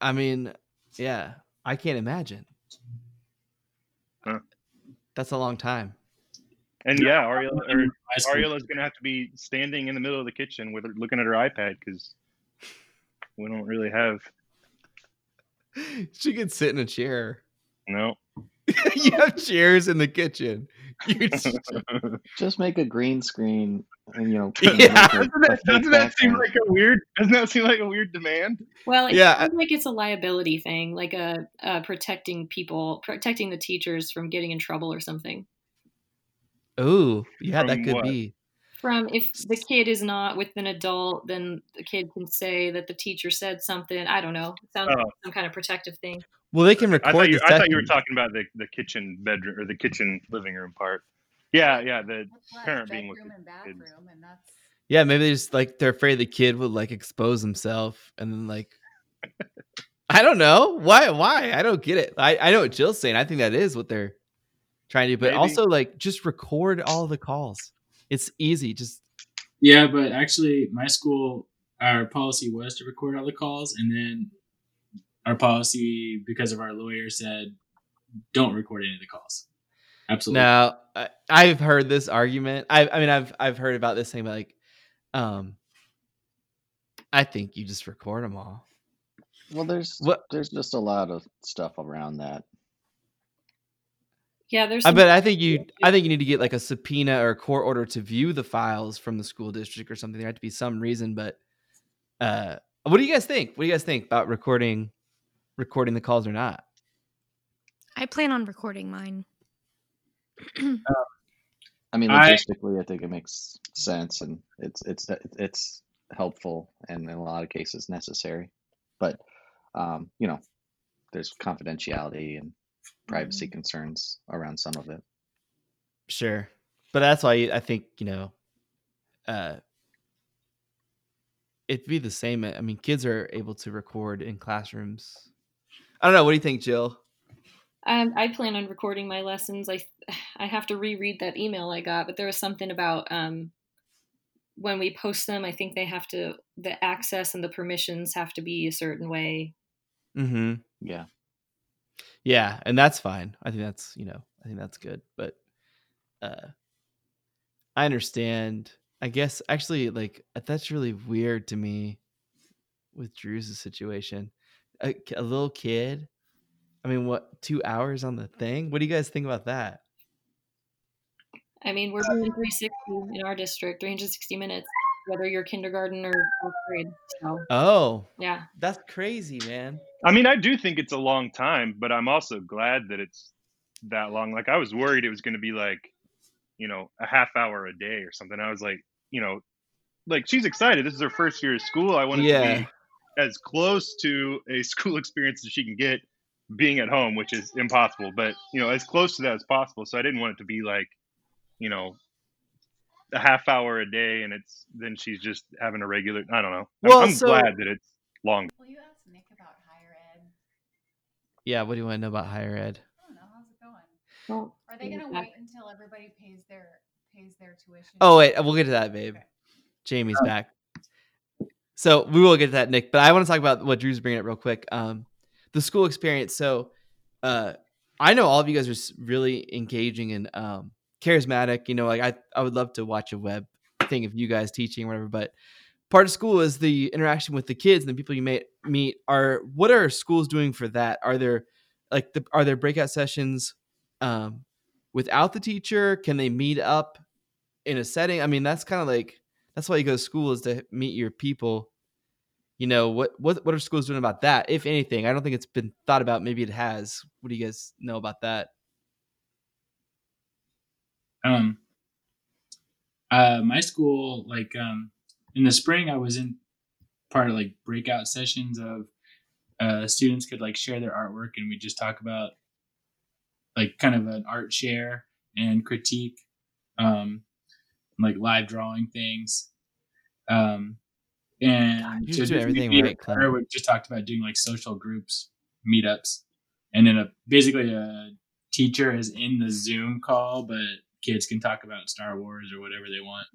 [SPEAKER 1] I mean, yeah, I can't imagine.
[SPEAKER 6] Huh.
[SPEAKER 1] That's a long time.
[SPEAKER 6] and yeah, Ariella or Ariela's gonna have to be standing in the middle of the kitchen with her, looking at her iPad because we don't really have
[SPEAKER 1] She could sit in a chair.
[SPEAKER 6] no.
[SPEAKER 1] you have chairs in the kitchen. Just-
[SPEAKER 4] Just make a green screen and you know.
[SPEAKER 1] Yeah.
[SPEAKER 6] doesn't that,
[SPEAKER 4] fake
[SPEAKER 6] doesn't that seem like a weird? Doesn't that seem like a weird demand?
[SPEAKER 5] Well, it
[SPEAKER 1] Yeah, I-
[SPEAKER 5] sounds like it's a liability thing, like a, uh protecting people, protecting the teachers from getting in trouble or something.
[SPEAKER 1] Oh, yeah, that could
[SPEAKER 6] what?
[SPEAKER 1] be.
[SPEAKER 5] From if the kid is not with an adult, then the kid can say that the teacher said something. I don't know. It sounds
[SPEAKER 6] Oh.
[SPEAKER 5] like some kind of protective thing.
[SPEAKER 1] Well, they can
[SPEAKER 6] I
[SPEAKER 1] record
[SPEAKER 6] thought you,
[SPEAKER 1] the
[SPEAKER 6] I thought you were talking about the, the kitchen bedroom or the kitchen living room part. Yeah, yeah. The
[SPEAKER 7] That's
[SPEAKER 6] parent being with
[SPEAKER 7] bedroom and
[SPEAKER 6] the
[SPEAKER 7] bathroom,
[SPEAKER 6] kids.
[SPEAKER 7] and that's
[SPEAKER 1] Yeah, maybe they just like they're afraid the kid would like expose himself and then like I don't know. Why why? I don't get it. I, I know what Jill's saying. I think that is what they're trying to do. But
[SPEAKER 6] Maybe.
[SPEAKER 1] also like just record all the calls. It's easy. Just
[SPEAKER 3] Yeah, but actually, my school, our policy was to record all the calls, and then our policy, because of our lawyer, said don't record any of the calls. Absolutely.
[SPEAKER 1] now I, I've heard this argument. I I mean I've I've heard about this thing but like um I think you just record them all.
[SPEAKER 4] Well, there's
[SPEAKER 1] What
[SPEAKER 4] there's just a lot of stuff around that.
[SPEAKER 5] Yeah, there's.
[SPEAKER 1] I
[SPEAKER 5] some-
[SPEAKER 1] bet I think you I think you need to get like a subpoena or a court order to view the files from the school district or something. There had to be some reason, but uh what do you guys think? What do you guys think about recording recording the calls or not?
[SPEAKER 2] I plan on recording mine.
[SPEAKER 4] I mean,
[SPEAKER 3] I-
[SPEAKER 4] logistically, I think it makes sense, and it's it's it's helpful, and in a lot of cases necessary. But um, you know, there's confidentiality and privacy concerns around some of it.
[SPEAKER 1] Sure. But that's why I think, you know, uh it'd be the same. I mean, kids are able to record in classrooms. I don't know. What do you think, Jill?
[SPEAKER 5] Um, I plan on recording my lessons. I I have to reread that email I got, but there was something about um, when we post them. I think they have to the access and the permissions have to be a certain way.
[SPEAKER 1] Mm-hmm.
[SPEAKER 4] Yeah,
[SPEAKER 1] Yeah, and that's fine. I think that's you know, I think that's good. But uh I understand. I guess actually like that's really weird to me with Drew's situation. A, a little kid. I mean, what two hours on the thing? What do you guys think about that?
[SPEAKER 5] I mean, we're doing 360 in our district, 360 minutes, whether you're kindergarten or fourth grade. So
[SPEAKER 1] Oh,
[SPEAKER 5] yeah,
[SPEAKER 1] that's crazy, man.
[SPEAKER 6] I mean, I do think it's a long time, but I'm also glad that it's that long. Like I was worried it was going to be like, you know, a half hour a day or something. I was like, you know, like she's excited. This is her first year of school. I want it to be as close to a school experience as she can get being at home, which is impossible, but you know, as close to that as possible. So I didn't want it to be like, you know, a half hour a day and it's then she's just having a regular I don't know. I'm, I'm
[SPEAKER 1] so-
[SPEAKER 6] glad that it's long.
[SPEAKER 7] Will you ask Nick about higher ed?
[SPEAKER 1] Yeah, what do you want to know about higher ed?
[SPEAKER 7] I don't know. How's it going?
[SPEAKER 5] well,
[SPEAKER 7] Are they gonna wait until everybody pays their pays their tuition?
[SPEAKER 1] Oh wait, we'll get to that, babe.
[SPEAKER 7] Okay.
[SPEAKER 1] Jamie's back. So we will get to that, Nick. But I want to talk about what Drew's bringing up real quick. Um, the school experience. So, uh, I know all of you guys are really engaging and um, charismatic. You know, like I, I would love to watch a web thing of you guys teaching or whatever. But part of school is the interaction with the kids and the people you may meet. Are what are schools doing for that? Are there like the are there breakout sessions um, without the teacher? Can they meet up in a setting? I mean, that's kind of like that's why you go to school is to meet your people. You know what what what are schools doing about that? If anything, I don't think it's been thought about. Maybe it has. What do you guys know about that?
[SPEAKER 3] Um, uh, my school, like um, in the spring, I was in part of like breakout sessions of uh, students could like share their artwork, and we just talk about like kind of an art share and critique, um, like live drawing things. Um, and
[SPEAKER 1] you
[SPEAKER 3] so
[SPEAKER 1] do
[SPEAKER 3] just
[SPEAKER 1] everything
[SPEAKER 3] me-
[SPEAKER 1] right,
[SPEAKER 3] we just talked about doing like social groups, meetups, and then a basically a teacher is in the Zoom call, but kids can talk about Star Wars or whatever they want.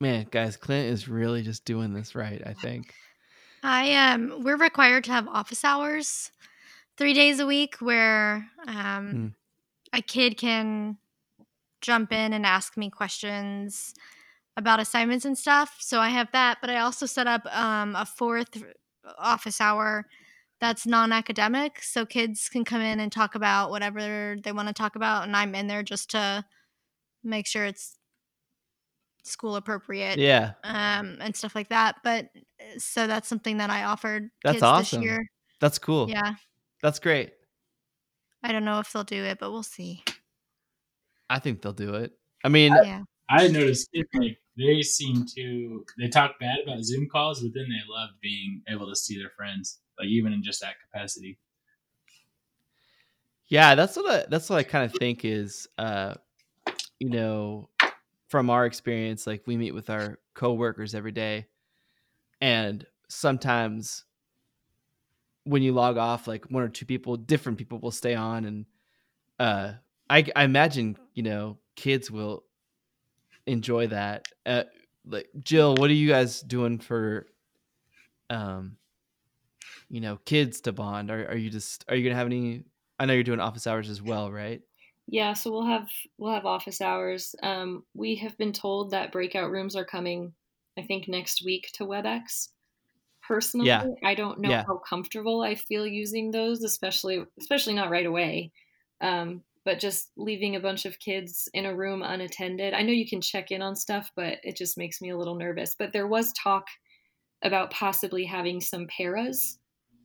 [SPEAKER 1] Man, guys, Clint is really just doing this right. I think.
[SPEAKER 2] I um we're required to have office hours three days a week where um
[SPEAKER 1] Hmm.
[SPEAKER 2] a kid can jump in and ask me questions about assignments and stuff. So I have that, but I also set up um a fourth office hour that's non-academic so kids can come in and talk about whatever they want to talk about and I'm in there just to make sure it's school appropriate
[SPEAKER 1] Yeah,
[SPEAKER 2] um, and stuff like that. But uh, so that's something that I offered
[SPEAKER 1] That's
[SPEAKER 2] kids
[SPEAKER 1] awesome.
[SPEAKER 2] this year.
[SPEAKER 1] that's cool.
[SPEAKER 2] Yeah,
[SPEAKER 1] That's great.
[SPEAKER 2] I don't know if they'll do it, but we'll see.
[SPEAKER 1] I think they'll do it. I mean,
[SPEAKER 2] Yeah,
[SPEAKER 3] I noticed it, like they seem to they talk bad about Zoom calls, but then they love being able to see their friends, like even in just that capacity.
[SPEAKER 1] Yeah, that's what I, that's what I kind of think is, uh, you know, from our experience, like we meet with our coworkers every day, and sometimes when you log off, like one or two people, different people will stay on, and uh, I, I imagine you know kids will enjoy that. Uh, like Jill, what are you guys doing for, um, you know, kids to bond? Are are you just are you gonna have any? I know you're doing office hours as well, right?
[SPEAKER 5] Yeah, so we'll have we'll have office hours. Um, we have been told that breakout rooms are coming. I think next week to WebEx. Personally,
[SPEAKER 1] Yeah.
[SPEAKER 5] I don't know
[SPEAKER 1] Yeah.
[SPEAKER 5] how comfortable I feel using those, especially especially not right away. Um, but just leaving a bunch of kids in a room unattended. I know you can check in on stuff, but it just makes me a little nervous. But there was talk about possibly having some paras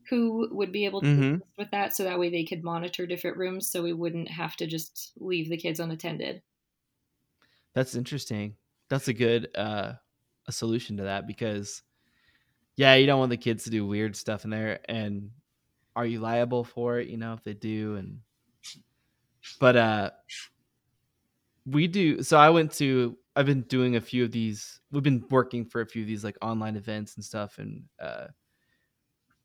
[SPEAKER 5] who would be able to
[SPEAKER 1] Mhm.
[SPEAKER 5] with that so that way they could monitor different rooms so we wouldn't have to just leave the kids unattended.
[SPEAKER 1] That's interesting. That's a good uh a solution to that because yeah, you don't want the kids to do weird stuff in there and are you liable for it, you know, if they do and but uh we do so I went to I've been doing a few of these we've been working for a few of these like online events and stuff and uh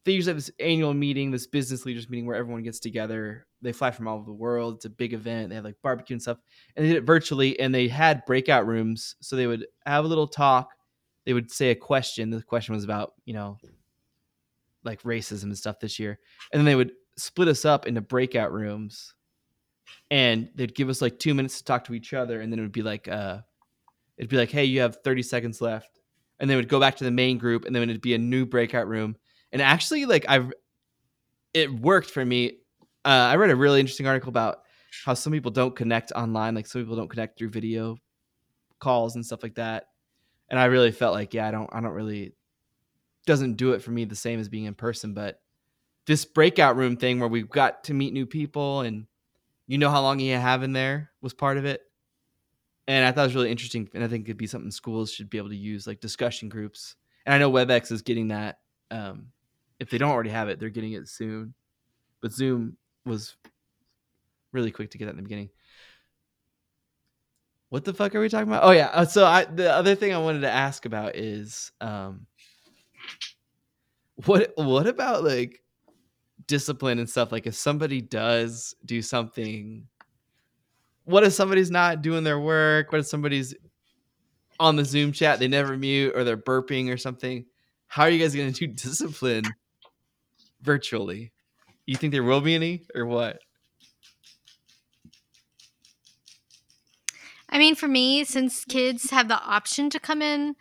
[SPEAKER 1] they usually have this annual meeting, this business leaders meeting where everyone gets together. They fly from all over the world. It's a big event. They have like barbecue and stuff. And they did it virtually and they had breakout rooms. So they would have a little talk. They would say a question. The question was about, you know, like racism and stuff this year. And then they would split us up into breakout rooms and they'd give us like two minutes to talk to each other. And then it would be like, uh, it'd be like, hey, you have 30 seconds left. And then it would go back to the main group and then it'd be a new breakout room. And actually, like, I've, it worked for me. Uh, I read a really interesting article about how some people don't connect online. Like, some people don't connect through video calls and stuff like that. And I really felt like, yeah, I don't, I don't really, doesn't do it for me the same as being in person. But this breakout room thing where we've got to meet new people and you know how long you have in there was part of it. And I thought it was really interesting. And I think it'd be something schools should be able to use, like discussion groups. And I know WebEx is getting that. Um, if they don't already have it, they're getting it soon. But Zoom was really quick to get that in the beginning. What the fuck are we talking about? Oh yeah. uh, So I the other thing I wanted to ask about is um what what about like discipline and stuff like if somebody does do something what if somebody's not doing their work? What if somebody's on the Zoom chat, they never mute or they're burping or something? How are you guys going to do discipline virtually? You think there will be any or what?
[SPEAKER 2] I mean, for me, since kids have the option to come in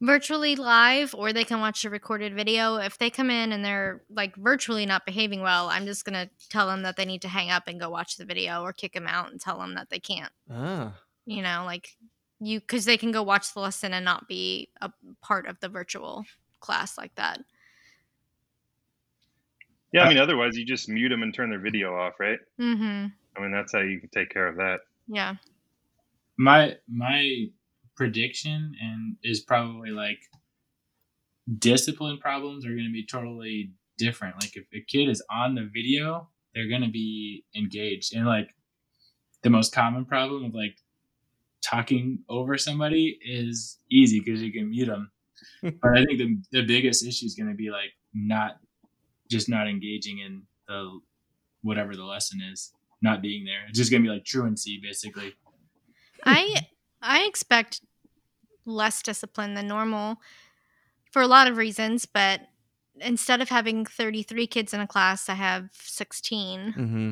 [SPEAKER 2] virtually live or they can watch a recorded video, if they come in and they're like virtually not behaving well, I'm just gonna tell them that they need to hang up and go watch the video, or kick them out and tell them that they can't.
[SPEAKER 1] Ah,
[SPEAKER 2] You know, like you because they can go watch the lesson and not be a part of the virtual class like that.
[SPEAKER 6] Yeah, I mean, otherwise you just mute them and turn their video off, right?
[SPEAKER 2] Mm-hmm.
[SPEAKER 6] I mean, that's how you can take care of that.
[SPEAKER 2] Yeah.
[SPEAKER 3] my my prediction and is probably like discipline problems are going to be totally different like if a kid is on the video they're going to be engaged and like the most common problem of like talking over somebody is easy because you can mute them but i think the, the biggest issue is going to be like not just not engaging in the whatever the lesson is not being there it's just going to be like truancy basically
[SPEAKER 2] I I expect less discipline than normal for a lot of reasons, but instead of having 33 kids in a class, I have 16.
[SPEAKER 1] hmm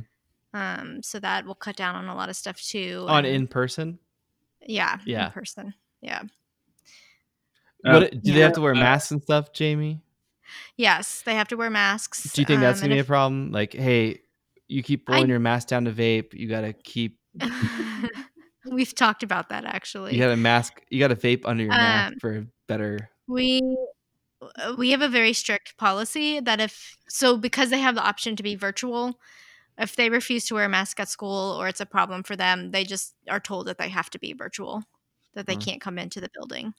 [SPEAKER 2] Um, so that will cut down on a lot of stuff too.
[SPEAKER 1] On
[SPEAKER 2] and-
[SPEAKER 1] in person.
[SPEAKER 2] yeah,
[SPEAKER 1] Yeah.
[SPEAKER 2] in person. Yeah.
[SPEAKER 3] Uh,
[SPEAKER 1] What do they have to wear
[SPEAKER 3] uh,
[SPEAKER 1] masks and stuff, Jamie?
[SPEAKER 2] Yes, they have to wear masks.
[SPEAKER 1] Do you think that's
[SPEAKER 2] um,
[SPEAKER 1] gonna be
[SPEAKER 2] and
[SPEAKER 1] a problem? Like, hey, you keep
[SPEAKER 2] I-
[SPEAKER 1] your mask down to vape. You gotta keep.
[SPEAKER 2] We've talked about that actually.
[SPEAKER 1] You gotta mask. You gotta vape under your mask
[SPEAKER 2] Um,
[SPEAKER 1] for better.
[SPEAKER 2] We uh, we have a very strict policy that if so because they have the option to be virtual, if they refuse to wear a mask at school or it's a problem for them, they just are told that they have to be virtual, that they
[SPEAKER 1] Mhm.
[SPEAKER 2] can't come into the building.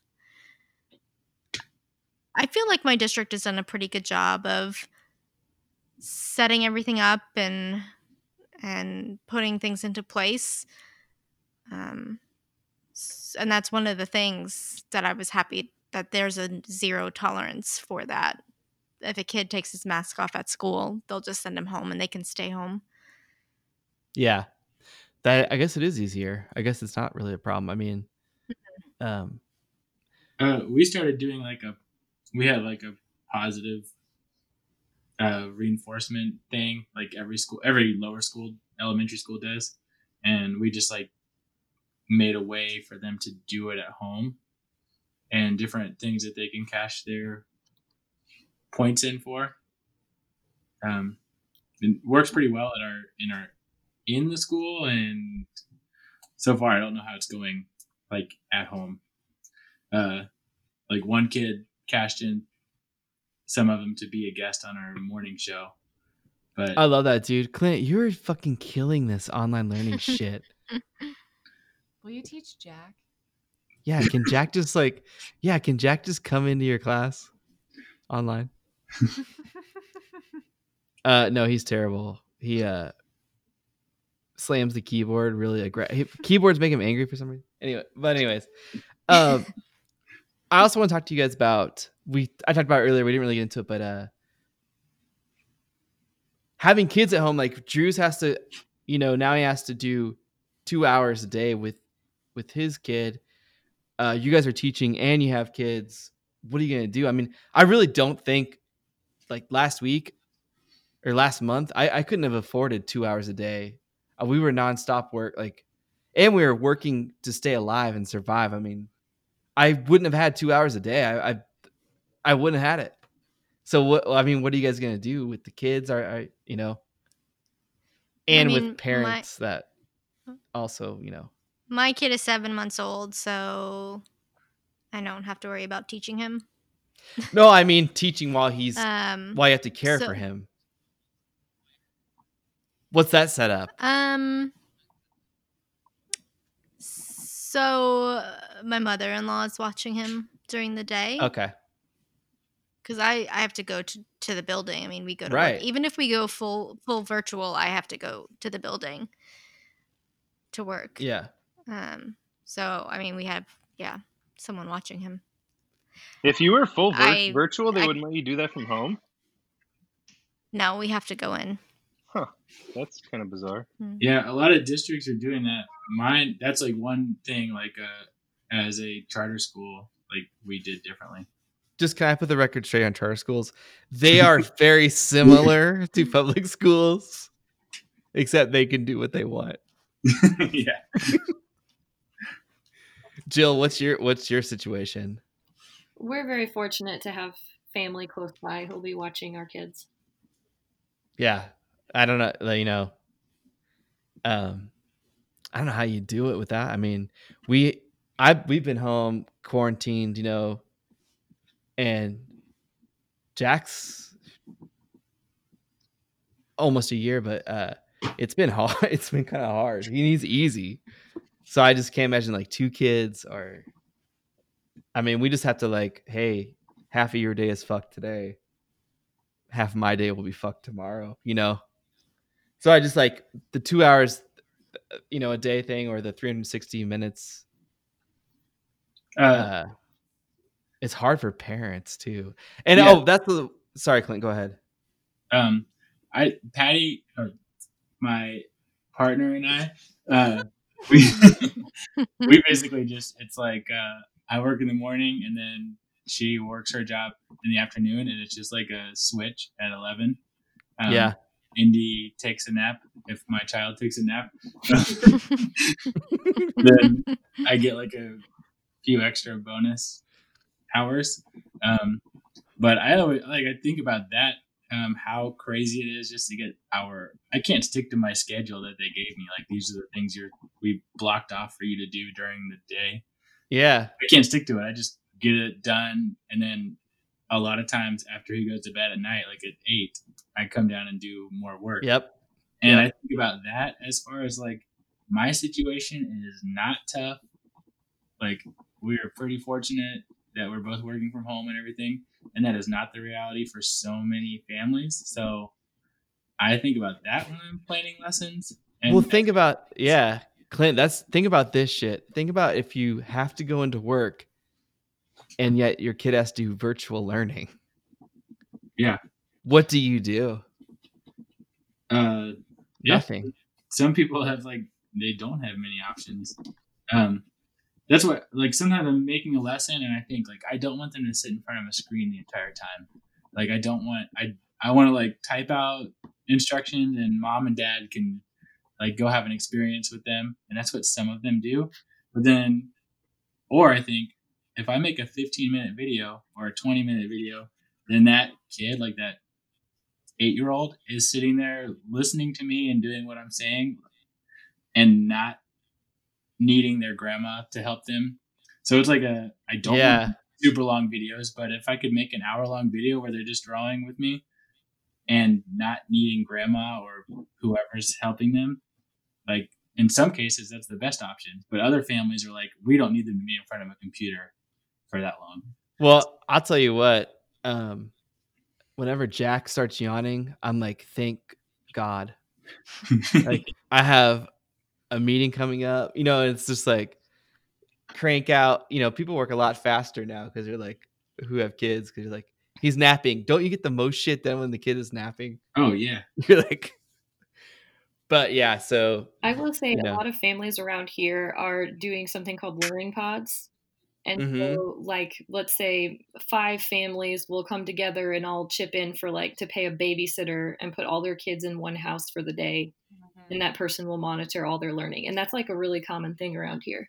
[SPEAKER 2] I feel like my district has done a pretty good job of setting everything up and and putting things into place. Um, and that's one of the things that I was happy that there's a zero tolerance for that. If a kid takes his mask off at school, they'll just send him home and they can stay home.
[SPEAKER 1] Yeah, that I guess it is easier. I guess it's not really a problem. I mean,
[SPEAKER 2] Mm-hmm.
[SPEAKER 1] um,
[SPEAKER 3] Uh, we started doing like a, we had like a positive uh, reinforcement thing, like every school, every lower school, elementary school does, and we just like made a way for them to do it at home, and different things that they can cash their points in for. Um, it works pretty well at our in our in the school, and so far I don't know how it's going like at home. Uh, like one kid cashed in some of them to be a guest on our morning show but
[SPEAKER 1] I love that, dude. Clint, you're fucking killing this online learning shit.
[SPEAKER 7] Will you teach Jack?
[SPEAKER 1] Yeah, can Jack just like, yeah, can Jack just come into your class online? Uh, no, he's terrible. He uh slams the keyboard really aggressive. Keyboards make him angry for some reason. Anyway, but anyways, um, I also want to talk to you guys about we. I talked about earlier. We didn't really get into it, but uh, having kids at home, like Drew's has to, you know, now he has to do two hours a day with with his kid. Uh, you guys are teaching and you have kids. What are you gonna do? I mean, I really don't think like last week or last month, I, I couldn't have afforded two hours a day. Uh, we were nonstop work, like, and we were working to stay alive and survive. I mean, I wouldn't have had two hours a day. I, I, I wouldn't have had it. So what? I mean, what are you guys gonna do with the kids? Are, are you know, and
[SPEAKER 2] mean,
[SPEAKER 1] with parents that also, you know,
[SPEAKER 2] My kid is seven months old, so I don't have to worry about teaching him.
[SPEAKER 1] no, I mean teaching while he's
[SPEAKER 2] Um,
[SPEAKER 1] while you have to care
[SPEAKER 2] so-
[SPEAKER 1] for him. What's that set up?
[SPEAKER 2] Um. So my mother-in-law is watching him during the day
[SPEAKER 1] Okay,
[SPEAKER 2] because I I have to go to to the building. I mean, we go to
[SPEAKER 1] Right.
[SPEAKER 2] work. even if we go full full virtual. I have to go to the building to work.
[SPEAKER 1] yeah.
[SPEAKER 2] Um. So I mean, we have yeah someone watching him.
[SPEAKER 6] If you were full vir-
[SPEAKER 2] I-
[SPEAKER 6] virtual, they
[SPEAKER 2] I-
[SPEAKER 6] wouldn't let you do that from home.
[SPEAKER 2] No, we have to go in. Huh.
[SPEAKER 6] That's kind of bizarre.
[SPEAKER 3] Yeah, a lot of districts are doing that. Mine, that's like one thing. Like, uh, as a charter school, like we did differently.
[SPEAKER 1] just can I put the record straight on charter schools? They are very similar to public schools, except they can do what they want.
[SPEAKER 3] yeah,
[SPEAKER 1] Jill, what's your what's your situation?
[SPEAKER 5] We're very fortunate to have family close by who'll be watching our kids.
[SPEAKER 1] Yeah, I don't know. You know, um, I don't know how you do it with that. I mean, we I we've been home quarantined, you know, and Jack's almost a year, but uh, it's been hard. It's been kind of hard. He needs easy. So I just can't imagine like two kids or I mean, we just have to like, hey, half of your day is fucked today. Half of my day will be fucked tomorrow, you know? So I just like the two hours, you know, a day thing or the 360 minutes.
[SPEAKER 3] Uh,
[SPEAKER 1] Uh, it's hard for parents too. And
[SPEAKER 3] Yeah.
[SPEAKER 1] oh, that's the, sorry, Clint, go ahead.
[SPEAKER 3] um, I Patty, or my partner and I, uh, we we basically just it's like uh, I work in the morning and then she works her job in the afternoon, and it's just like a switch at eleven. Um,
[SPEAKER 1] yeah.
[SPEAKER 3] Indy takes a nap if my child takes a nap. then I get like a few extra bonus hours. Um, but I always like I think about that um, how crazy it is just to get our. I can't stick to my schedule that they gave me. Like these are the things you're we blocked off for you to do during the day.
[SPEAKER 1] Yeah.
[SPEAKER 3] I can't stick to it. I just get it done, and then a lot of times after he goes to bed at night, like at eight, I come down and do more work.
[SPEAKER 1] Yep.
[SPEAKER 3] And
[SPEAKER 1] Yep.
[SPEAKER 3] I think about that as far as like my situation is not tough. Like we are pretty fortunate that we're both working from home and everything, and that is not the reality for so many families. So I think about that when I'm planning lessons. And
[SPEAKER 1] well, think about yeah, Clint. That's think about this shit. Think about if you have to go into work, and yet your kid has to do virtual learning.
[SPEAKER 3] Yeah.
[SPEAKER 1] What do you do?
[SPEAKER 3] uh, yeah,
[SPEAKER 1] Nothing.
[SPEAKER 3] some people have like they don't have many options. Um, that's what like sometimes I'm making a lesson and I think like I don't want them to sit in front of a screen the entire time. Like I don't want I I want to like type out instructions and mom and dad can like go have an experience with them and that's what some of them do. But then or I think if I make a 15 minute video or a 20 minute video, then that kid like that eight year old is sitting there listening to me and doing what I'm saying and not needing their grandma to help them. So it's like a I don't
[SPEAKER 1] Yeah.
[SPEAKER 3] super long videos, but if I could make an hour long video where they're just drawing with me and not needing grandma or whoever's helping them, like in some cases that's the best option. But other families are like, we don't need them to be in front of a computer for that long.
[SPEAKER 1] Well, I'll tell you what. Um, whenever Jack starts yawning, I'm like, thank God. Like I have a meeting coming up. You know, and it's just like crank out. You know, people work a lot faster now because they're like who have kids because you're like he's napping. Don't you get the most shit done when the kid is napping?
[SPEAKER 3] oh yeah.
[SPEAKER 1] You're like, but yeah. So
[SPEAKER 5] I will say
[SPEAKER 1] Yeah.
[SPEAKER 5] a lot of families around here are doing something called learning pods. And
[SPEAKER 1] Mhm.
[SPEAKER 5] so like let's say five families will come together and all chip in for like to pay a babysitter and put all their kids in one house for the day and that person will monitor all their learning. And that's like a really common thing around here.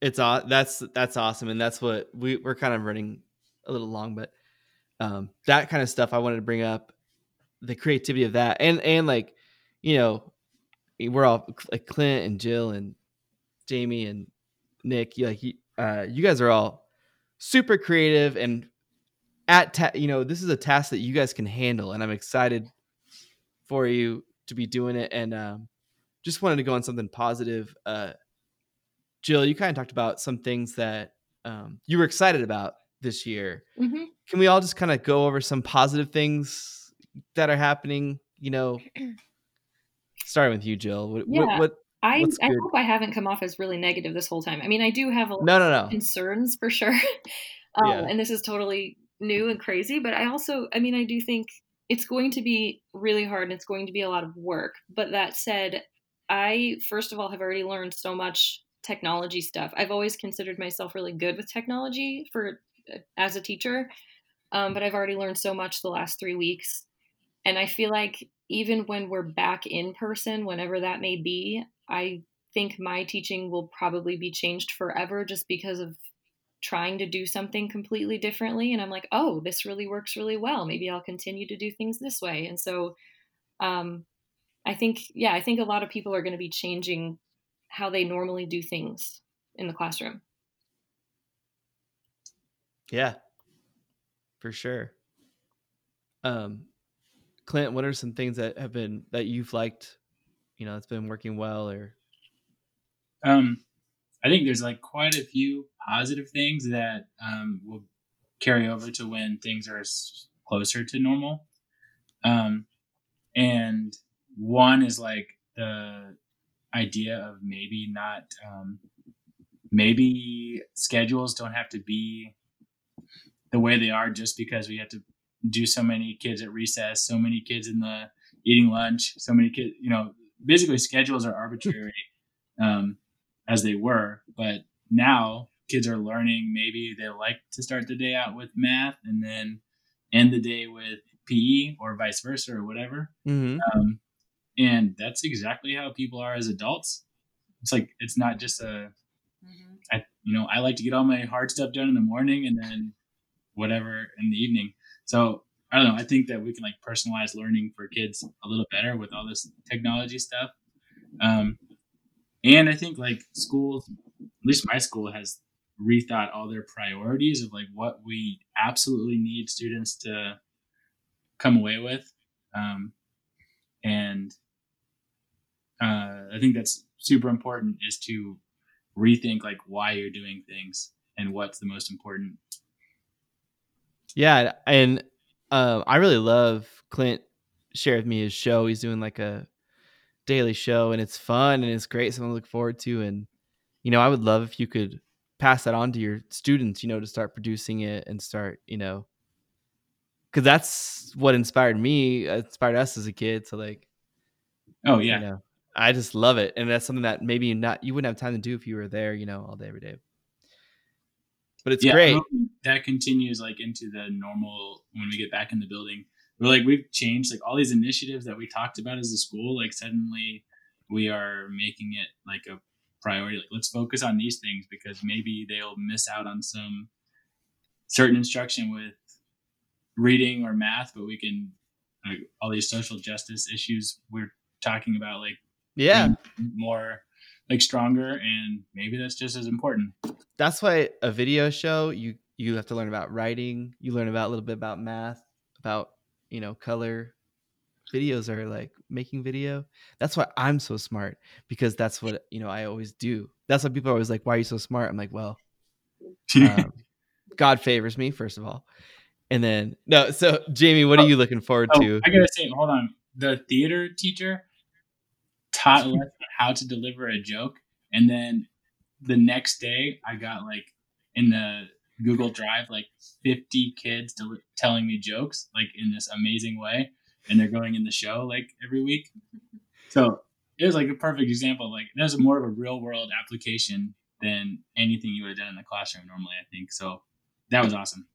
[SPEAKER 1] it's aw- that's that's awesome and that's what we we're kind of running a little long but um that kind of stuff i wanted to bring up the creativity of that and and like you know we're all like clint and jill and jamie and nick you like uh you guys are all super creative and at ta- you know this is a task that you guys can handle and i'm excited for you to be doing it and um just wanted to go on something positive uh Jill, you kind of talked about some things that um, you were excited about this year.
[SPEAKER 5] Mm-hmm.
[SPEAKER 1] Can we all just kind of go over some positive things that are happening? You know, starting with you, Jill. What?
[SPEAKER 5] Yeah.
[SPEAKER 1] What? what
[SPEAKER 5] I, I hope I haven't come off as really negative this whole time. I mean, I do have a lot
[SPEAKER 1] no, no, no.
[SPEAKER 5] concerns for sure. um,
[SPEAKER 1] Yeah.
[SPEAKER 5] And this is totally new and crazy, but I also, I mean, I do think it's going to be really hard and it's going to be a lot of work. But that said, I, first of all, have already learned so much technology stuff. I've always considered myself really good with technology for as a teacher, um, but I've already learned so much the last three weeks. And I feel like even when we're back in person, whenever that may be, I think my teaching will probably be changed forever just because of trying to do something completely differently and i'm like oh this really works really well maybe i'll continue to do things this way and so um, i think yeah i think a lot of people are going to be changing how they normally do things in the classroom
[SPEAKER 1] Yeah, for sure. Um, Clint, what are some things that have been that you've liked? You know, that's been working well, or
[SPEAKER 3] Um, I think there's like quite a few positive things that um, will carry over to when things are closer to normal. Um, and one is like the idea of maybe not, um, maybe schedules don't have to be the way they are just because we have to do so many kids at recess, so many kids in the eating lunch, so many kids, you know, basically schedules are arbitrary um, as they were. But now kids are learning maybe they like to start the day out with math and then end the day with PE or vice versa or whatever.
[SPEAKER 1] Mm-hmm.
[SPEAKER 3] Um, and that's exactly how people are as adults. It's like it's not just a,
[SPEAKER 7] Mm-hmm.
[SPEAKER 3] I you know I like to get all my hard stuff done in the morning and then whatever in the evening. So I don't know. I think that we can like personalize learning for kids a little better with all this technology stuff. Um, and I think like schools, at least my school has rethought all their priorities of like what we absolutely need students to come away with. Um, and uh, I think that's super important is to rethink like why you're doing things and what's the most important.
[SPEAKER 1] Yeah, and um, I really love Clint shared with me his show. He's doing like a daily show, and it's fun and it's great. Something to look forward to. And you know, I would love if you could pass that on to your students. You know, to start producing it and start, you know, because that's what inspired me, inspired us as a kid. So like,
[SPEAKER 3] Oh yeah,
[SPEAKER 1] you know, I just love it, and that's something that maybe not you wouldn't have time to do if you were there, you know, all day every day. But it's
[SPEAKER 3] yeah,
[SPEAKER 1] great.
[SPEAKER 3] that continues like into the normal when we get back in the building. We're like we've changed like all these initiatives that we talked about as a school. Like suddenly we are making it like a priority. Like let's focus on these things because maybe they'll miss out on some certain instruction with reading or math, but we can like all these social justice issues we're talking about like
[SPEAKER 1] Yeah,
[SPEAKER 3] more like stronger and maybe that's just as important.
[SPEAKER 1] that's why a video show you you have to learn about writing you learn about a little bit about math about you know color. Videos are like making video. That's why i'm so smart because that's what you know i always do. That's why people are always like why are you so smart? I'm like well um, god favors me first of all. And then no so jamie what are you looking forward
[SPEAKER 3] Oh,
[SPEAKER 1] to?
[SPEAKER 3] I gotta say, hold on. The theater teacher taught us how to deliver a joke, and then the next day, I got like in the Google Drive like 50 kids del- telling me jokes like in this amazing way, and they're going in the show like every week. So it was like a perfect example. Like there's more of a real world application than anything you would have done in the classroom normally. I think so. That was awesome.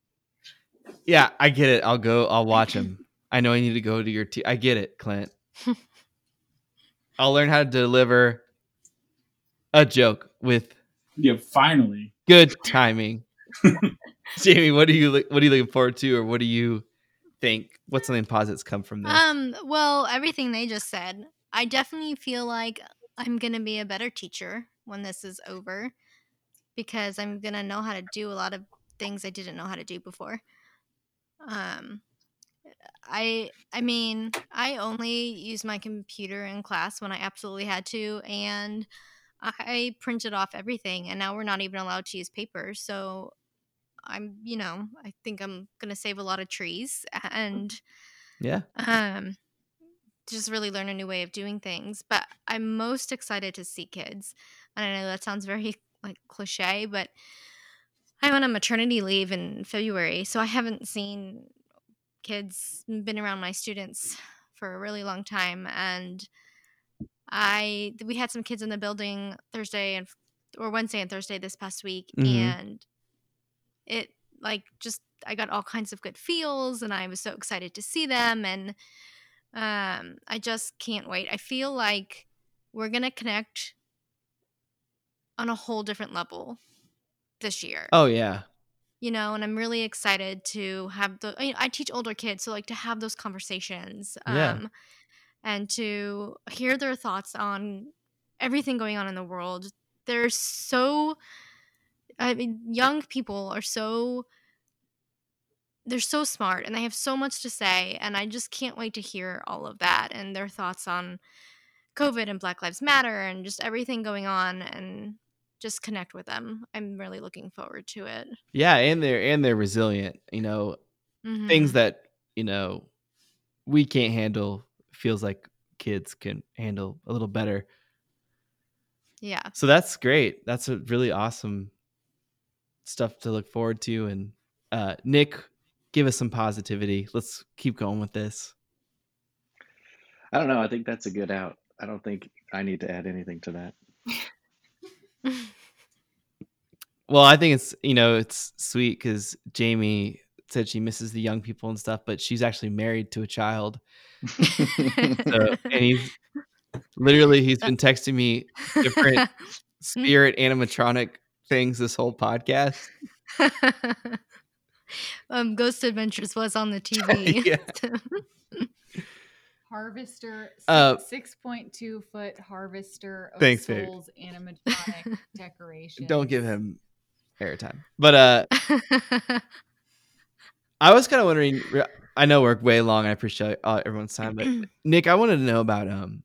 [SPEAKER 1] yeah i get it i'll go i'll watch him i know i need to go to your t- i get it clint i'll learn how to deliver a joke with
[SPEAKER 3] Yeah, finally.
[SPEAKER 1] good timing. Jamie, what are you what are you looking forward to, or what do you think? What's something positive that's come from this?
[SPEAKER 2] Um, well, everything they just said, I definitely feel like I'm gonna be a better teacher when this is over because I'm gonna know how to do a lot of things I didn't know how to do before. Um, I I mean, I only use my computer in class when I absolutely had to, and I printed off everything, and now we're not even allowed to use paper. So I'm, you know, I think I'm gonna save a lot of trees and
[SPEAKER 1] yeah,
[SPEAKER 2] um just really learn a new way of doing things but i'm most excited to see kids and i know that sounds very like cliche but i'm on a maternity leave in february so i haven't seen kids been around my students for a really long time and i we had some kids in the building thursday and or wednesday and thursday this past week
[SPEAKER 1] Mhm.
[SPEAKER 2] and it like just I got all kinds of good feels and I was so excited to see them and um I just can't wait. I feel like we're going to connect on a whole different level this year.
[SPEAKER 1] oh yeah,
[SPEAKER 2] You know, and I'm really excited to have the you know, I teach older kids so like to have those conversations um
[SPEAKER 1] Yeah.
[SPEAKER 2] and to hear their thoughts on everything going on in the world. They're so I mean, young people are so they're so smart and they have so much to say and I just can't wait to hear all of that and their thoughts on COVID and Black Lives Matter and just everything going on and just connect with them. I'm really looking forward to it.
[SPEAKER 1] Yeah, and they're and they're resilient. You know, things
[SPEAKER 2] Mhm.
[SPEAKER 1] that you know we can't handle feels like kids can handle a little better.
[SPEAKER 2] Yeah.
[SPEAKER 1] So that's great. That's a really awesome stuff to look forward to. And uh, Nick, give us some positivity. Let's keep going with this.
[SPEAKER 4] I don't know. I think that's a good out. I don't think I need to add anything to that.
[SPEAKER 1] Well, I think it's you know it's sweet because Jamie said she misses the young people and stuff, but she's actually married to a child. So and he's literally he's been texting me different spirit animatronic things this whole podcast.
[SPEAKER 2] um, Ghost Adventures was on the TV.
[SPEAKER 7] Harvester,
[SPEAKER 1] Uh,
[SPEAKER 7] six point two foot harvester of
[SPEAKER 1] Thanks,
[SPEAKER 7] souls animatronic decoration.
[SPEAKER 1] Don't give him airtime. But uh I was kind of wondering. I know we're way long. I appreciate uh, everyone's time, but Nick, I wanted to know about um,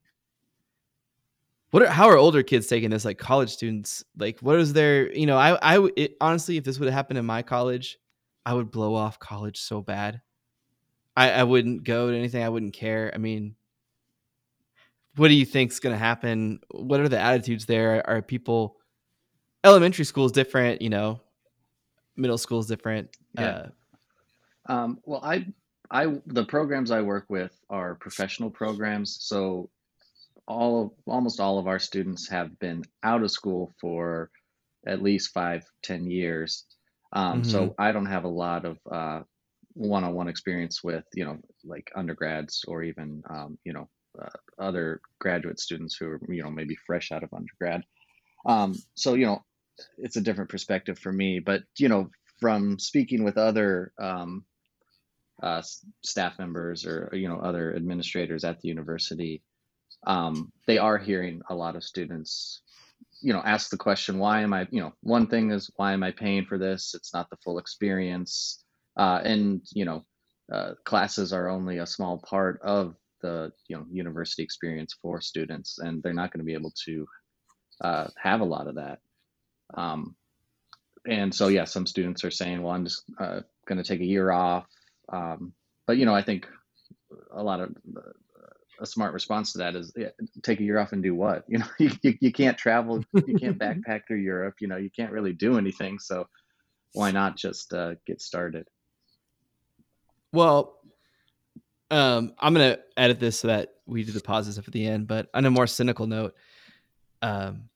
[SPEAKER 1] what are how are older kids taking this? Like college students, like what is their? You know, I it, honestly, if this would have happened in my college, I would blow off college so bad. I I wouldn't go to anything. I wouldn't care. I mean, what do you think's going to happen? What are the attitudes there? Are people? Elementary school is different, you know. Middle school is different.
[SPEAKER 4] Yeah.
[SPEAKER 1] Uh,
[SPEAKER 4] Um, well, I, I, the programs I work with are professional programs, so all of, almost all of our students have been out of school for at least five, ten years. Um, So I don't have a lot of uh, one-on-one experience with, you know, like undergrads or even, um, you know, uh, other graduate students who are, you know, maybe fresh out of undergrad. Um, so, you know, it's a different perspective for me, but, you know, from speaking with other um, uh, staff members or you know other administrators at the university, um, they are hearing a lot of students, you know, ask the question, "Why am I?" You know, one thing is, "Why am I paying for this? It's not the full experience," uh, and you know, uh, classes are only a small part of the you know university experience for students, and they're not going to be able to uh, have a lot of that. Um, and so, yeah, some students are saying, "Well, I'm just uh, going to take a year off." Um, but you know, I think a lot of a smart response to that is yeah, take a year off and do what? You know, you, you, you can't travel, you can't backpack through Europe. You know, you can't really do anything. So why not just uh, get started?
[SPEAKER 1] Well, um, I'm gonna edit this so that we do the pauses at the end. But on a more cynical note, um,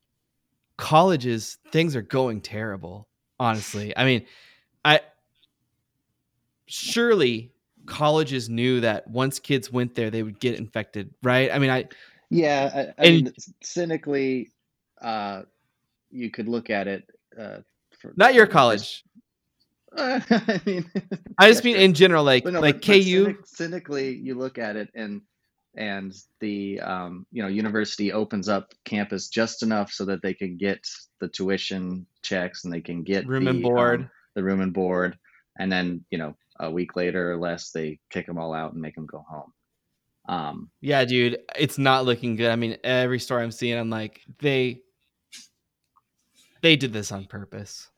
[SPEAKER 1] colleges things are going terrible. Honestly, I mean, I surely colleges knew that once kids went there, they would get infected, right? I mean, I
[SPEAKER 4] Yeah, I, I
[SPEAKER 1] And-
[SPEAKER 4] mean, cynically, uh, you could look at it. Uh, for,
[SPEAKER 1] not your college.
[SPEAKER 4] I mean,
[SPEAKER 1] I just mean in general, like
[SPEAKER 4] no,
[SPEAKER 1] like
[SPEAKER 4] but- but
[SPEAKER 1] KU.
[SPEAKER 4] cynic- cynically, you look at it and and the um, you know university opens up campus just enough so that they can get the tuition checks and they can get
[SPEAKER 1] Room and board.
[SPEAKER 4] um, the room and board, and then you know a week later or less they kick them all out and make them go home. Um,
[SPEAKER 1] Yeah, dude, it's not looking good. I mean, every story I'm seeing, I'm like, they they did this on purpose.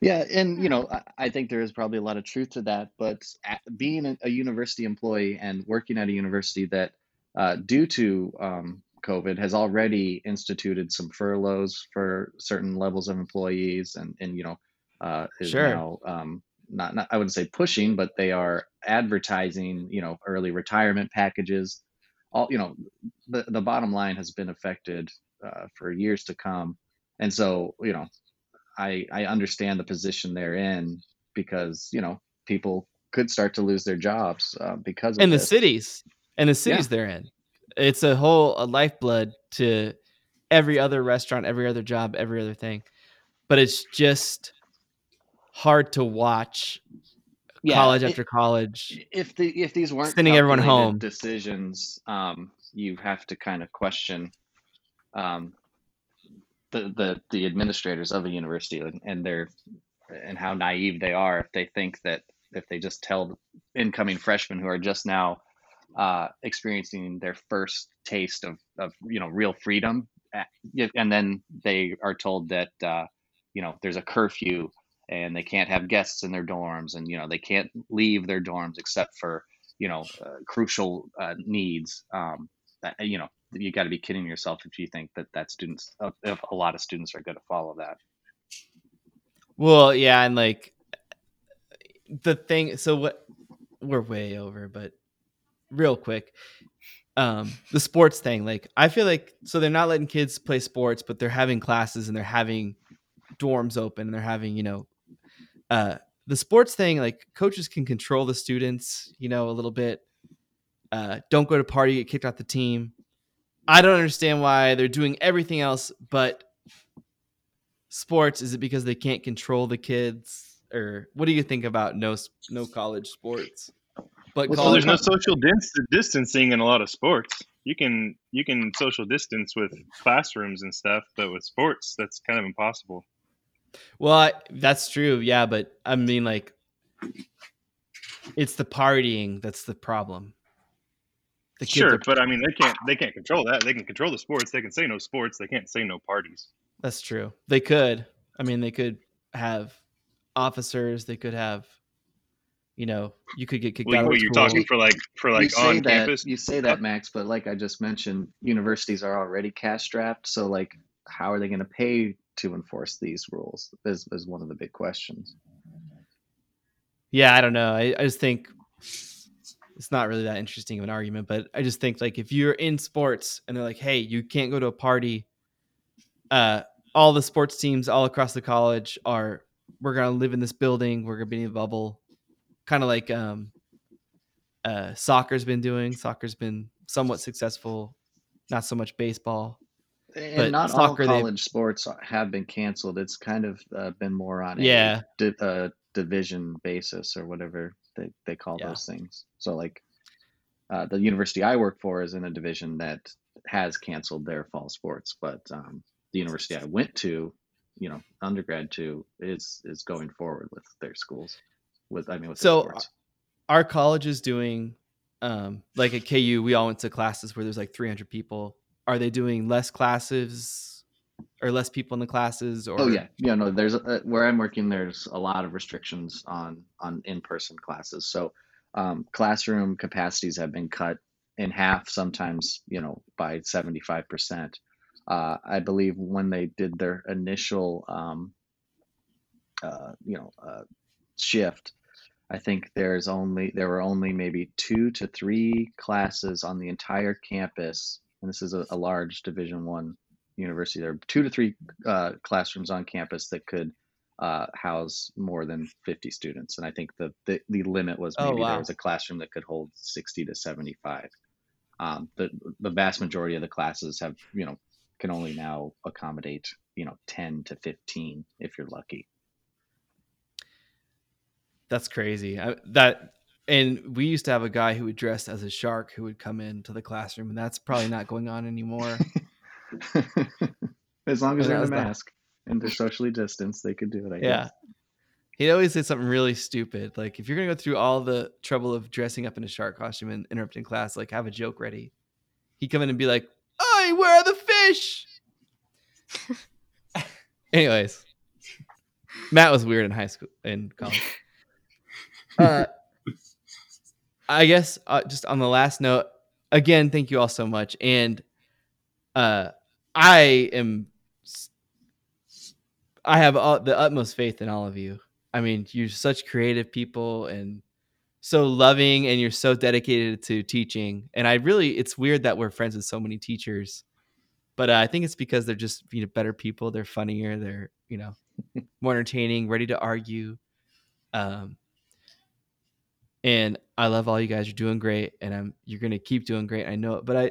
[SPEAKER 4] Yeah, and you know, I, I think there is probably a lot of truth to that. But at, being a, a university employee and working at a university that, uh, due to um, COVID, has already instituted some furloughs for certain levels of employees, and and you know, uh, is
[SPEAKER 1] Sure.
[SPEAKER 4] now um, not, not I wouldn't say pushing, but they are advertising, you know, early retirement packages. All you know, the the bottom line has been affected uh, for years to come, and so you know, I I understand the position they're in because you know people could start to lose their jobs uh, because of
[SPEAKER 1] And the cities, and the cities they're in, it's a whole a lifeblood to every other restaurant, every other job, every other thing. But it's just hard to watch
[SPEAKER 4] Yeah,
[SPEAKER 1] college
[SPEAKER 4] it-
[SPEAKER 1] after college.
[SPEAKER 4] if the if these weren't
[SPEAKER 1] Sending everyone home.
[SPEAKER 4] decisions, um, you have to kind of question um, the the the administrators of a university and, and their and how naive they are if they think that if they just tell incoming freshmen who are just now uh, experiencing their first taste of, of you know real freedom uh, and then they are told that uh, you know there's a curfew and they can't have guests in their dorms and you know they can't leave their dorms except for you know uh, crucial uh, needs um, that you know you got to be kidding yourself if you think that that students if a lot of students are going to follow that
[SPEAKER 1] Well, yeah, and like the thing. So what? We're way over, but real quick, um, the sports thing. Like, I feel like so they're not letting kids play sports, but they're having classes and they're having dorms open and they're having you know, uh, the sports thing. Like, coaches can control the students, you know, a little bit. Uh, don't go to party, get kicked out the team. I don't understand why they're doing everything else but sports. Is it because they can't control the kids, or what do you think about no no college sports? But
[SPEAKER 4] Well,
[SPEAKER 1] college,
[SPEAKER 6] there's no social dis- distancing in a lot of sports. You can you can social distance with classrooms and stuff, but with sports, that's kind of impossible.
[SPEAKER 1] well, I, that's true, yeah. But I mean, like, it's the partying that's the problem. The kids
[SPEAKER 6] Sure,
[SPEAKER 1] are-
[SPEAKER 6] but I mean they can't they can't control that. They can control the sports. They can say no sports. They can't say no parties.
[SPEAKER 1] That's true. They could. I mean, they could have officers. They could have, you know, you could get kicked
[SPEAKER 6] Well,
[SPEAKER 1] out of
[SPEAKER 6] what
[SPEAKER 1] school.
[SPEAKER 6] you're talking for like for like on
[SPEAKER 4] that
[SPEAKER 6] campus.
[SPEAKER 4] you say that max but like i just mentioned universities are already cash strapped so like how are they going to pay to enforce these rules is, is one of the big questions
[SPEAKER 1] Yeah, I don't know. I, I just think it's not really that interesting of an argument, but I just think like if you're in sports and they're like, hey, you can't go to a party, uh, all the sports teams all across the college are we're gonna live in this building, we're gonna be in a bubble. Kind of like um uh soccer's been doing. Soccer's been somewhat successful, not so much baseball.
[SPEAKER 4] and
[SPEAKER 1] But
[SPEAKER 4] not
[SPEAKER 1] soccer,
[SPEAKER 4] all college sports have been canceled it's kind of uh, been more on
[SPEAKER 1] Yeah.
[SPEAKER 4] a di- uh, division basis or whatever they, they call
[SPEAKER 1] Yeah.
[SPEAKER 4] those things so like uh, the university i work for is in a division that has canceled their fall sports but um, the university i went to you know undergrad to is is going forward with their schools with i mean with
[SPEAKER 1] So,
[SPEAKER 4] sports.
[SPEAKER 1] our college is doing um like at KU we all went to classes where there's like 300 people are they doing less classes or less people in the classes or
[SPEAKER 4] Oh yeah, yeah. No, there's a, where I'm working. There's a lot of restrictions on on in-person classes. So um, classroom capacities have been cut in half, sometimes you know by 75 percent. Uh, I believe when they did their initial um, uh, you know uh, shift, I think there's only there were only maybe two to three classes on the entire campus, and this is a, a large Division One university. There are two to three uh, classrooms on campus that could uh, house more than 50 students, and I think the the, the limit was
[SPEAKER 1] Oh,
[SPEAKER 4] maybe
[SPEAKER 1] wow.
[SPEAKER 4] there was a classroom that could hold 60 to 75. Um, the the vast majority of the classes have you know can only now accommodate you know 10 to 15 if you're lucky.
[SPEAKER 1] that's crazy I, that and we used to have a guy who would dress as a shark who would come into the classroom and that's probably not going on anymore
[SPEAKER 4] as long as they're in a
[SPEAKER 1] the-
[SPEAKER 4] mask and they're socially distanced, they could do it. I
[SPEAKER 1] yeah.
[SPEAKER 4] guess.
[SPEAKER 1] he'd always say something really stupid. Like if you're gonna go through all the trouble of dressing up in a shark costume and interrupting class like have a joke ready he'd come in and be like Oi, where are the fish? Anyways matt was weird in high school in college. Uh, i guess uh, just on the last note again thank you all so much. And uh i am I have all, the utmost faith in all of you. I mean you're such creative people and so loving and you're so dedicated to teaching. And i really it's weird that we're friends with so many teachers but uh, i think it's because they're just you know better people. They're funnier. They're you know more entertaining ready to argue. Um and i love all you guys. You're doing great and i'm you're gonna keep doing great. I know it but i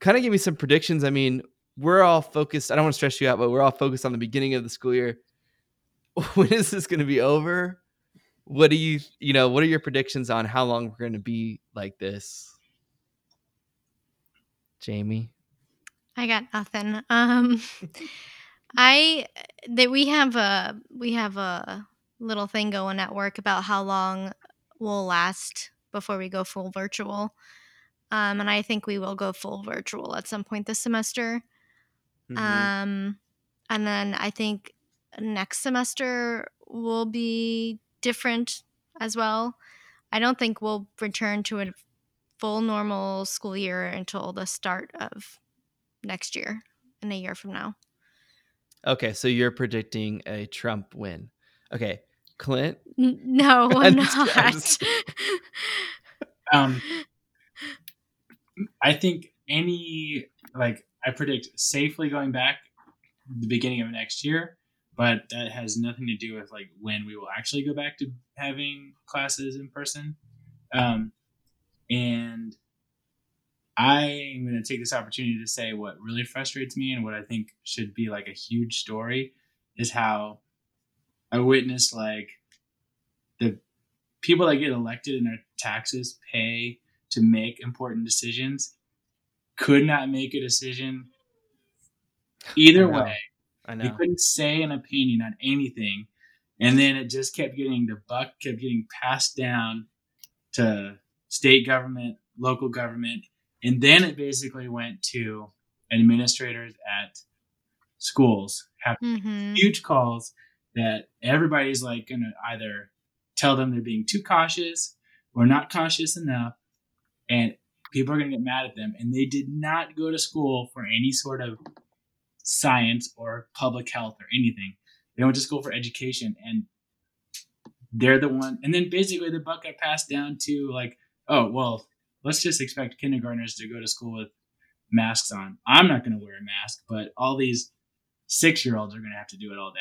[SPEAKER 1] kind of give me some predictions. I mean we're all focused i don't want to stress you out but we're all focused on the beginning of the school year when is this going to be over what do you you know what are your predictions on how long we're going to be like this jamie
[SPEAKER 2] I got nothing. Um, I that we have a we have a little thing going at work about how long we'll last before we go full virtual. Um, and I think we will go full virtual at some point this semester.
[SPEAKER 1] Mhm.
[SPEAKER 2] Um, and then I think next semester will be different as well. I don't think we'll return to a full normal school year until the start of next year, in a year from now.
[SPEAKER 1] okay, so you're predicting a Trump win. Okay, Clint.
[SPEAKER 2] N- no, I'm
[SPEAKER 1] I'm just-
[SPEAKER 2] not.
[SPEAKER 1] I'm just-
[SPEAKER 3] Um, I think any like I predict safely going back the beginning of next year, but that has nothing to do with like when we will actually go back to having classes in person. Um, and I am going to take this opportunity to say what really frustrates me and what I think should be like a huge story is how I witnessed like the people that get elected and their taxes pay to make important decisions could not make a decision either
[SPEAKER 1] I
[SPEAKER 3] way.
[SPEAKER 1] I
[SPEAKER 3] They
[SPEAKER 1] know.
[SPEAKER 3] couldn't say an opinion on anything. And then it just kept getting, the buck kept getting passed down to state government, local government. And then it basically went to administrators at schools having
[SPEAKER 2] hmm
[SPEAKER 3] huge calls that everybody's like going to either tell them they're being too cautious or not cautious enough. And people are going to get mad at them. And they did not go to school for any sort of science or public health or anything. They went to school for education. And they're the one. And then basically the buck got passed down to like, oh, well, let's just expect kindergartners to go to school with masks on. I'm not going to wear a mask, but all these six year olds are going to have to do it all day.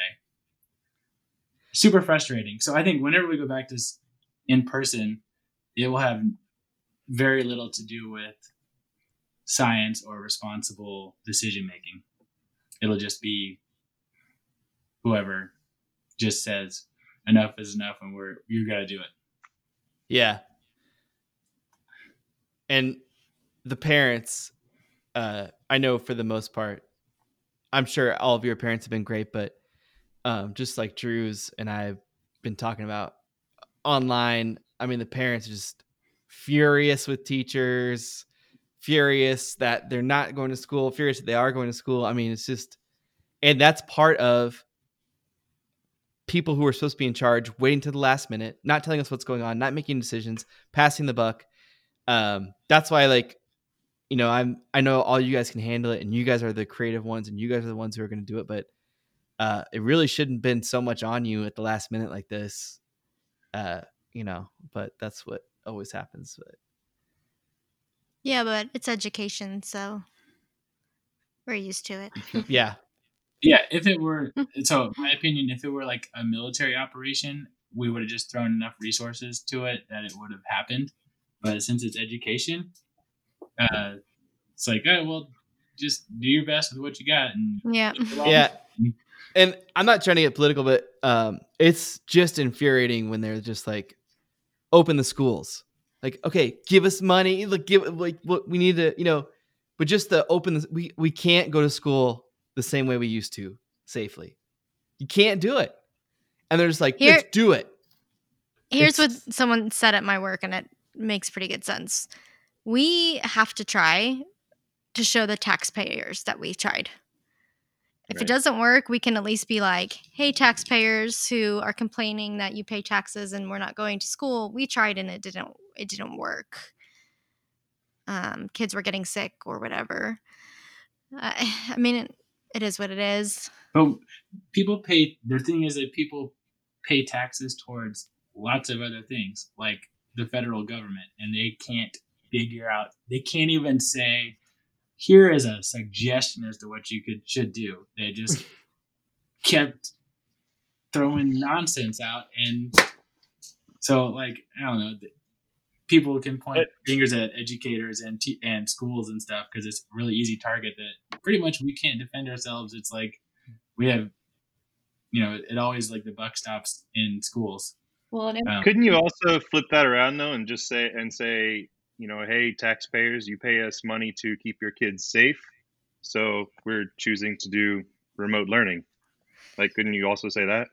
[SPEAKER 3] Super frustrating. So I think whenever we go back to in person, it will have very little to do with science or responsible decision making. It'll just be whoever just says enough is enough and we're you got to do it.
[SPEAKER 1] Yeah. And the parents, uh, I know for the most part, I'm sure all of your parents have been great, but um, just like Drew's and I've been talking about online, I mean, the parents are just furious with teachers, furious that they're not going to school, furious that they are going to school. I mean, it's just, and that's part of people who are supposed to be in charge waiting to the last minute, not telling us what's going on, not making decisions, passing the buck. Um, that's why, like, you know, I'm I know all you guys can handle it, and you guys are the creative ones, and you guys are the ones who are going to do it. But uh, it really shouldn't have been so much on you at the last minute like this. Uh, you know, but that's what always happens. But
[SPEAKER 2] Yeah, but it's education, so we're used to it.
[SPEAKER 1] yeah,
[SPEAKER 3] Yeah, if it were so, my opinion, if it were like a military operation, we would have just thrown enough resources to it that it would have happened. But since it's education, uh, it's like, oh well, just do your best with what you got, and
[SPEAKER 2] Yeah.
[SPEAKER 1] yeah. And I'm not trying to get political, but um, it's just infuriating when they're just like, open the schools. Like, okay, give us money. Like, give like what we need to, you know, but just the open. the- We we can't go to school the same way we used to safely. You can't do it. And they're just like,
[SPEAKER 2] Here-
[SPEAKER 1] let's do it.
[SPEAKER 2] Here's what someone said at my work, and it makes pretty good sense. We have to try to show the taxpayers that we tried. If
[SPEAKER 6] Right.
[SPEAKER 2] it doesn't work, we can at least be like, hey, taxpayers who are complaining that you pay taxes and we're not going to school, we tried and it didn't it didn't work. Um, kids were getting sick or whatever. I, I mean, it, it is what it is.
[SPEAKER 3] But people pay. The thing is that people pay taxes towards lots of other things, like the federal government, and they can't figure out. They can't even say, "Here is a suggestion as to what you could should do." They just kept throwing nonsense out, and so like I don't know. People can point fingers at educators and te- and schools and stuff because it's a really easy target that pretty much we can't defend ourselves. It's like we have you know it always like the buck stops in schools
[SPEAKER 5] Well,
[SPEAKER 3] Um,
[SPEAKER 6] Couldn't you also flip that around though, and just say and say, you know, hey, taxpayers, you pay us money to keep your kids safe, so we're choosing to do remote learning. Like, couldn't you also say that?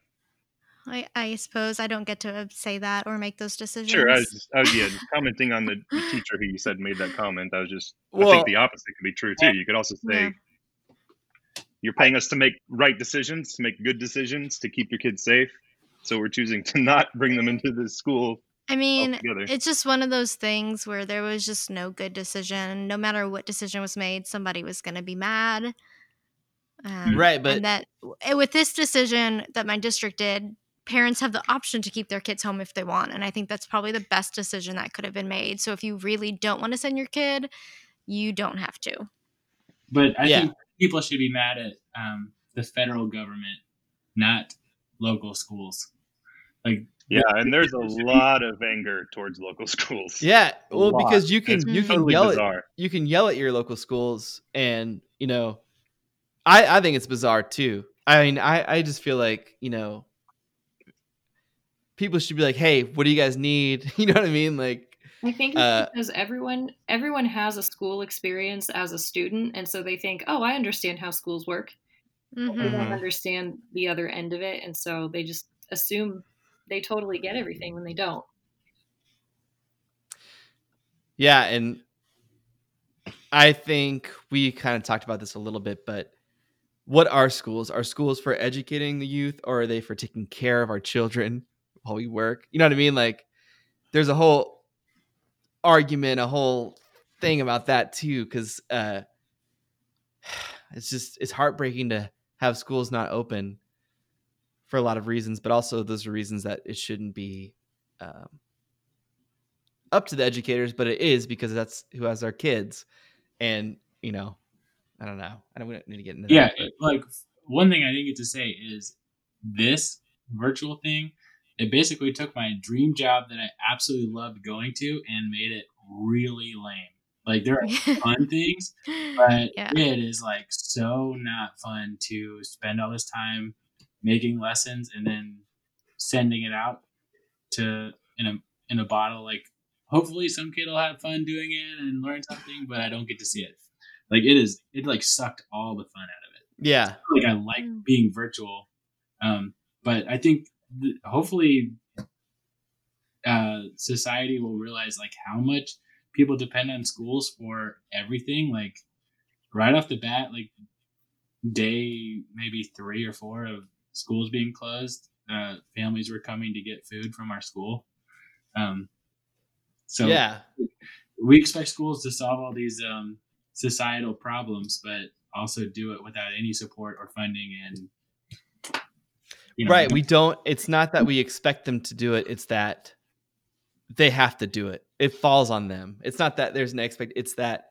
[SPEAKER 2] I, I suppose I don't get to say that or make those decisions.
[SPEAKER 6] Sure. I was, just, I was yeah, just commenting on the, the teacher who you said made that comment. I was just, I think the opposite could be true too. You could also say,
[SPEAKER 2] Yeah.
[SPEAKER 6] you're paying us to make right decisions, to make good decisions, to keep your kids safe. So we're choosing to not bring them into this school
[SPEAKER 2] I mean,
[SPEAKER 6] altogether.
[SPEAKER 2] it's just one of those things where there was just no good decision. No matter what decision was made, somebody was going to be mad. Um,
[SPEAKER 1] Right, but
[SPEAKER 2] and that with this decision that my district did, parents have the option to keep their kids home if they want, and I think that's probably the best decision that could have been made. So if you really don't want to send your kid, you don't have to.
[SPEAKER 3] But I
[SPEAKER 1] Yeah.
[SPEAKER 3] think people should be mad at um, the federal government, not local schools. Like
[SPEAKER 6] yeah, and there's a lot of anger towards local schools.
[SPEAKER 1] yeah, well, because you can
[SPEAKER 6] It's
[SPEAKER 1] you can
[SPEAKER 6] totally
[SPEAKER 1] yell at you can yell at your local schools and you know i i think it's bizarre too i mean i i just feel like you know people should be like hey what do you guys need you know what i mean like
[SPEAKER 5] I think it's
[SPEAKER 1] Uh,
[SPEAKER 5] because everyone everyone has a school experience as a student, and so they think, "Oh, I understand how schools work." They
[SPEAKER 2] Mhm.
[SPEAKER 5] don't
[SPEAKER 1] Mhm.
[SPEAKER 5] understand the other end of it, and so they just assume they totally get everything when they don't.
[SPEAKER 1] yeah and i think we kind of talked about this a little bit but what are schools? Are schools for educating the youth or are they for taking care of our children while we work? You know what i mean? Like there's a whole argument a whole thing about that too because uh it's just it's heartbreaking to have schools not open for a lot of reasons but also those are reasons that it shouldn't be um, up to the educators but it is because that's who has our kids and you know i don't know i don't need to get into
[SPEAKER 3] yeah,
[SPEAKER 1] that
[SPEAKER 3] it- like one thing I didn't get to say is this virtual thing. It basically took my dream job that I absolutely loved going to and made it really lame. Like there are fun things, but
[SPEAKER 2] yeah.
[SPEAKER 3] it is like so not fun to spend all this time making lessons and then sending it out to in a in a bottle. Like hopefully some kid will have fun doing it and learn something, but I don't get to see it. Like it is, it like sucked all the fun out of it.
[SPEAKER 1] yeah
[SPEAKER 3] Like I like
[SPEAKER 2] Mm.
[SPEAKER 3] being virtual, um, but I think th- hopefully uh, society will realize like how much people depend on schools for everything. Like right off the bat, like day maybe three or four of schools being closed, uh, families were coming to get food from our school. Um, so
[SPEAKER 1] yeah.
[SPEAKER 3] we expect schools to solve all these um, societal problems, but also do it without any support or funding and you know,
[SPEAKER 1] right we don't it's not that we expect them to do it it's that they have to do it. It falls on them. It's not that there's an expect it's that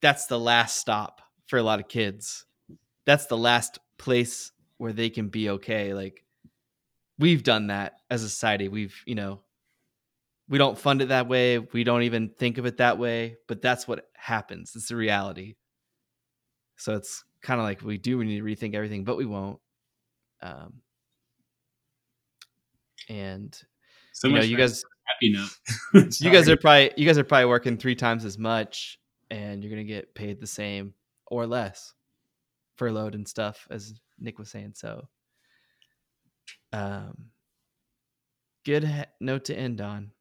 [SPEAKER 1] that's the last stop for a lot of kids. That's the last place where they can be okay like we've done that as a society. We've you know we don't fund it that way. We don't even think of it that way but that's what happens. It's the reality. So it's kind of like we do we need to rethink everything but we won't. Um and
[SPEAKER 3] so
[SPEAKER 1] you know
[SPEAKER 3] much
[SPEAKER 1] you guys
[SPEAKER 3] happy note.
[SPEAKER 1] you guys are probably you guys are probably working three times as much and you're gonna get paid the same or less furloughed and stuff as nick was saying. So um good ha- note to end on.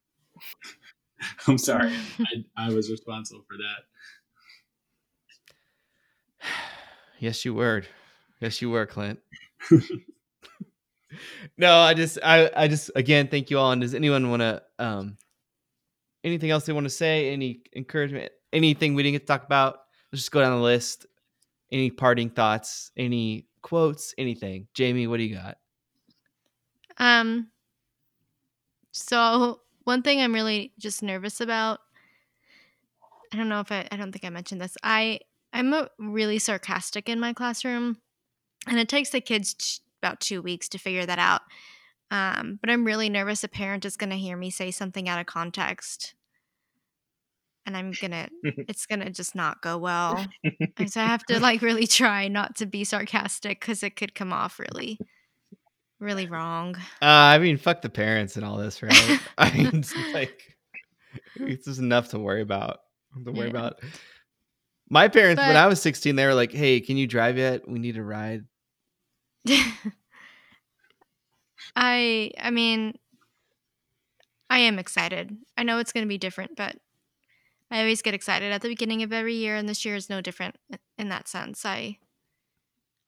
[SPEAKER 3] I'm sorry. I, I was responsible for that.
[SPEAKER 1] yes you were. Yes you were clint. No i just i i just again thank you all. And does anyone want to um anything else they want to say? Any encouragement? Anything we didn't get to talk about? Let's just go down the list. Any parting thoughts? Any quotes anything jamie what do you got
[SPEAKER 2] Um. So one thing I'm really just nervous about. I don't know if I. I don't think I mentioned this. I I'm a, really sarcastic in my classroom, and it takes the kids t- about two weeks to figure that out. Um, but I'm really nervous a parent is going to hear me say something out of context, and I'm gonna. it's gonna just not go well. And so I have to like really try not to be sarcastic because it could come off really, really wrong.
[SPEAKER 1] uh i mean fuck the parents and all this right i mean it's like it's just enough to worry about to worry
[SPEAKER 2] Yeah.
[SPEAKER 1] about my parents when i was 16 they were like hey can you drive yet we need a ride
[SPEAKER 2] I I mean I am excited. I know it's going to be different, but I always get excited at the beginning of every year and this year is no different in that sense. I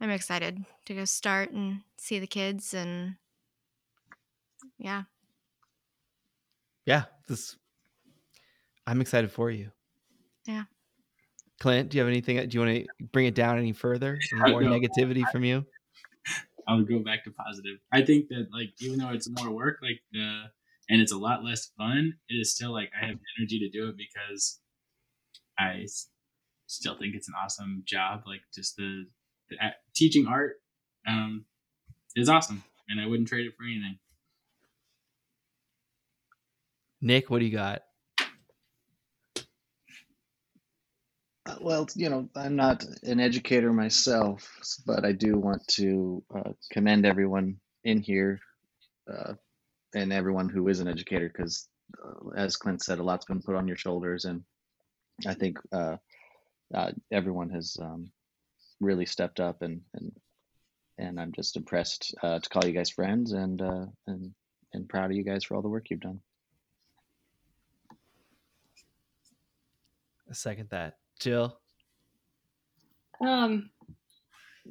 [SPEAKER 2] I'm excited to go start and see the kids and yeah.
[SPEAKER 1] Yeah, this. I'm excited for you.
[SPEAKER 2] Yeah.
[SPEAKER 1] Clint, do you have anything? Do you want to bring it down any further? Any more
[SPEAKER 3] No.
[SPEAKER 1] negativity from you?
[SPEAKER 3] I would go back to positive. I think that like even though it's more work, like uh, and it's a lot less fun, it is still like I have energy to do it because I still think it's an awesome job. Like just the, the a- teaching art um, is awesome, and I wouldn't trade it for anything.
[SPEAKER 1] Nick, what do you got?
[SPEAKER 4] Uh, Well, you know, I'm not an educator myself, but I do want to uh, commend everyone in here uh, and everyone who is an educator because, uh, as Clint said, a lot's been put on your shoulders, and I think uh, uh, everyone has um, really stepped up, and and and I'm just impressed uh, to call you guys friends, and uh, and and proud of you guys for all the work you've done.
[SPEAKER 1] I second that. Jill.
[SPEAKER 5] Um,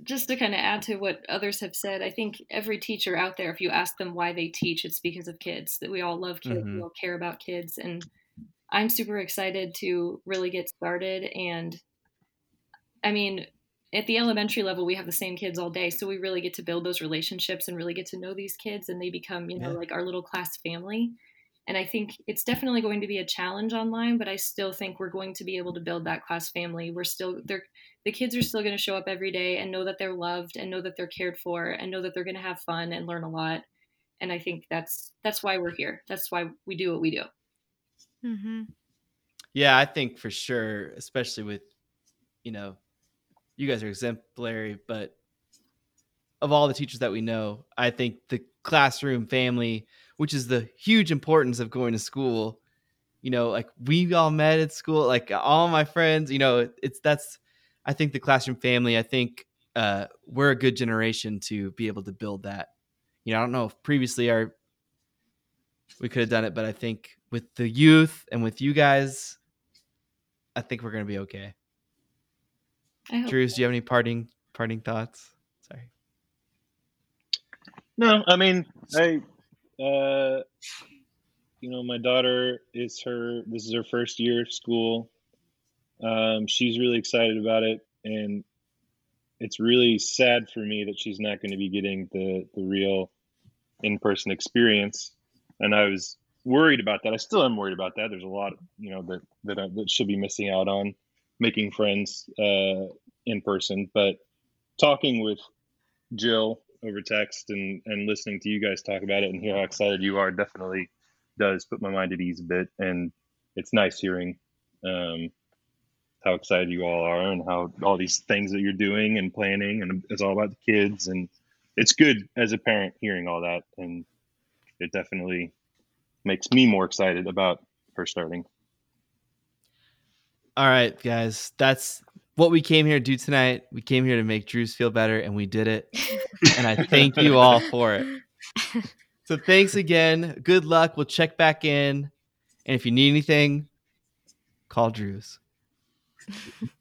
[SPEAKER 5] just to kind of add to what others have said, I think every teacher out there, if you ask them why they teach, it's because of kids. That we all love kids,
[SPEAKER 1] Mhm.
[SPEAKER 5] we all care about kids, and I'm super excited to really get started. And I mean, at the elementary level, we have the same kids all day, so we really get to build those relationships and really get to know these kids, and they become, you know,
[SPEAKER 1] Yeah.
[SPEAKER 5] like our little class family. And I think it's definitely going to be a challenge online, but I still think we're going to be able to build that class family. We're still they're the kids are still going to show up every day and know that they're loved and know that they're cared for and know that they're going to have fun and learn a lot. And I think that's that's why we're here. That's why we do what we do.
[SPEAKER 2] Mm-hmm.
[SPEAKER 1] Yeah, I think for sure, especially with, you know, you guys are exemplary, but of all the teachers that we know, I think the classroom family, which is the huge importance of going to school, you know, like we all met at school, like all my friends, you know, it's that's, I think the classroom family, I think uh, we're a good generation to be able to build that. You know, I don't know if previously our, we could have done it, but I think with the youth and with you guys, I think we're gonna be okay.
[SPEAKER 5] I hope
[SPEAKER 1] Drews, do you have any parting parting thoughts? Sorry.
[SPEAKER 6] No, I mean, I, uh, you know, my daughter is her. This is her first year of school. Um, she's really excited about it, and it's really sad for me that she's not going to be getting the the real in person experience. And I was worried about that. I still am worried about that. There's a lot, you know, that that I, that she'll be missing out on making friends uh, in person. But talking with Jill over text and and listening to you guys talk about it and hear how excited you are definitely does put my mind at ease a bit. And it's nice hearing um, how excited you all are and how all these things that you're doing and planning and it's all about the kids and it's good as a parent hearing all that and it definitely makes me more excited about her starting.
[SPEAKER 1] All right, guys, that's what we came here to do tonight. We came here to make Drews feel better, and we did it. And I thank you all for it. So thanks again. Good luck. We'll check back in. And if you need anything, call Drews.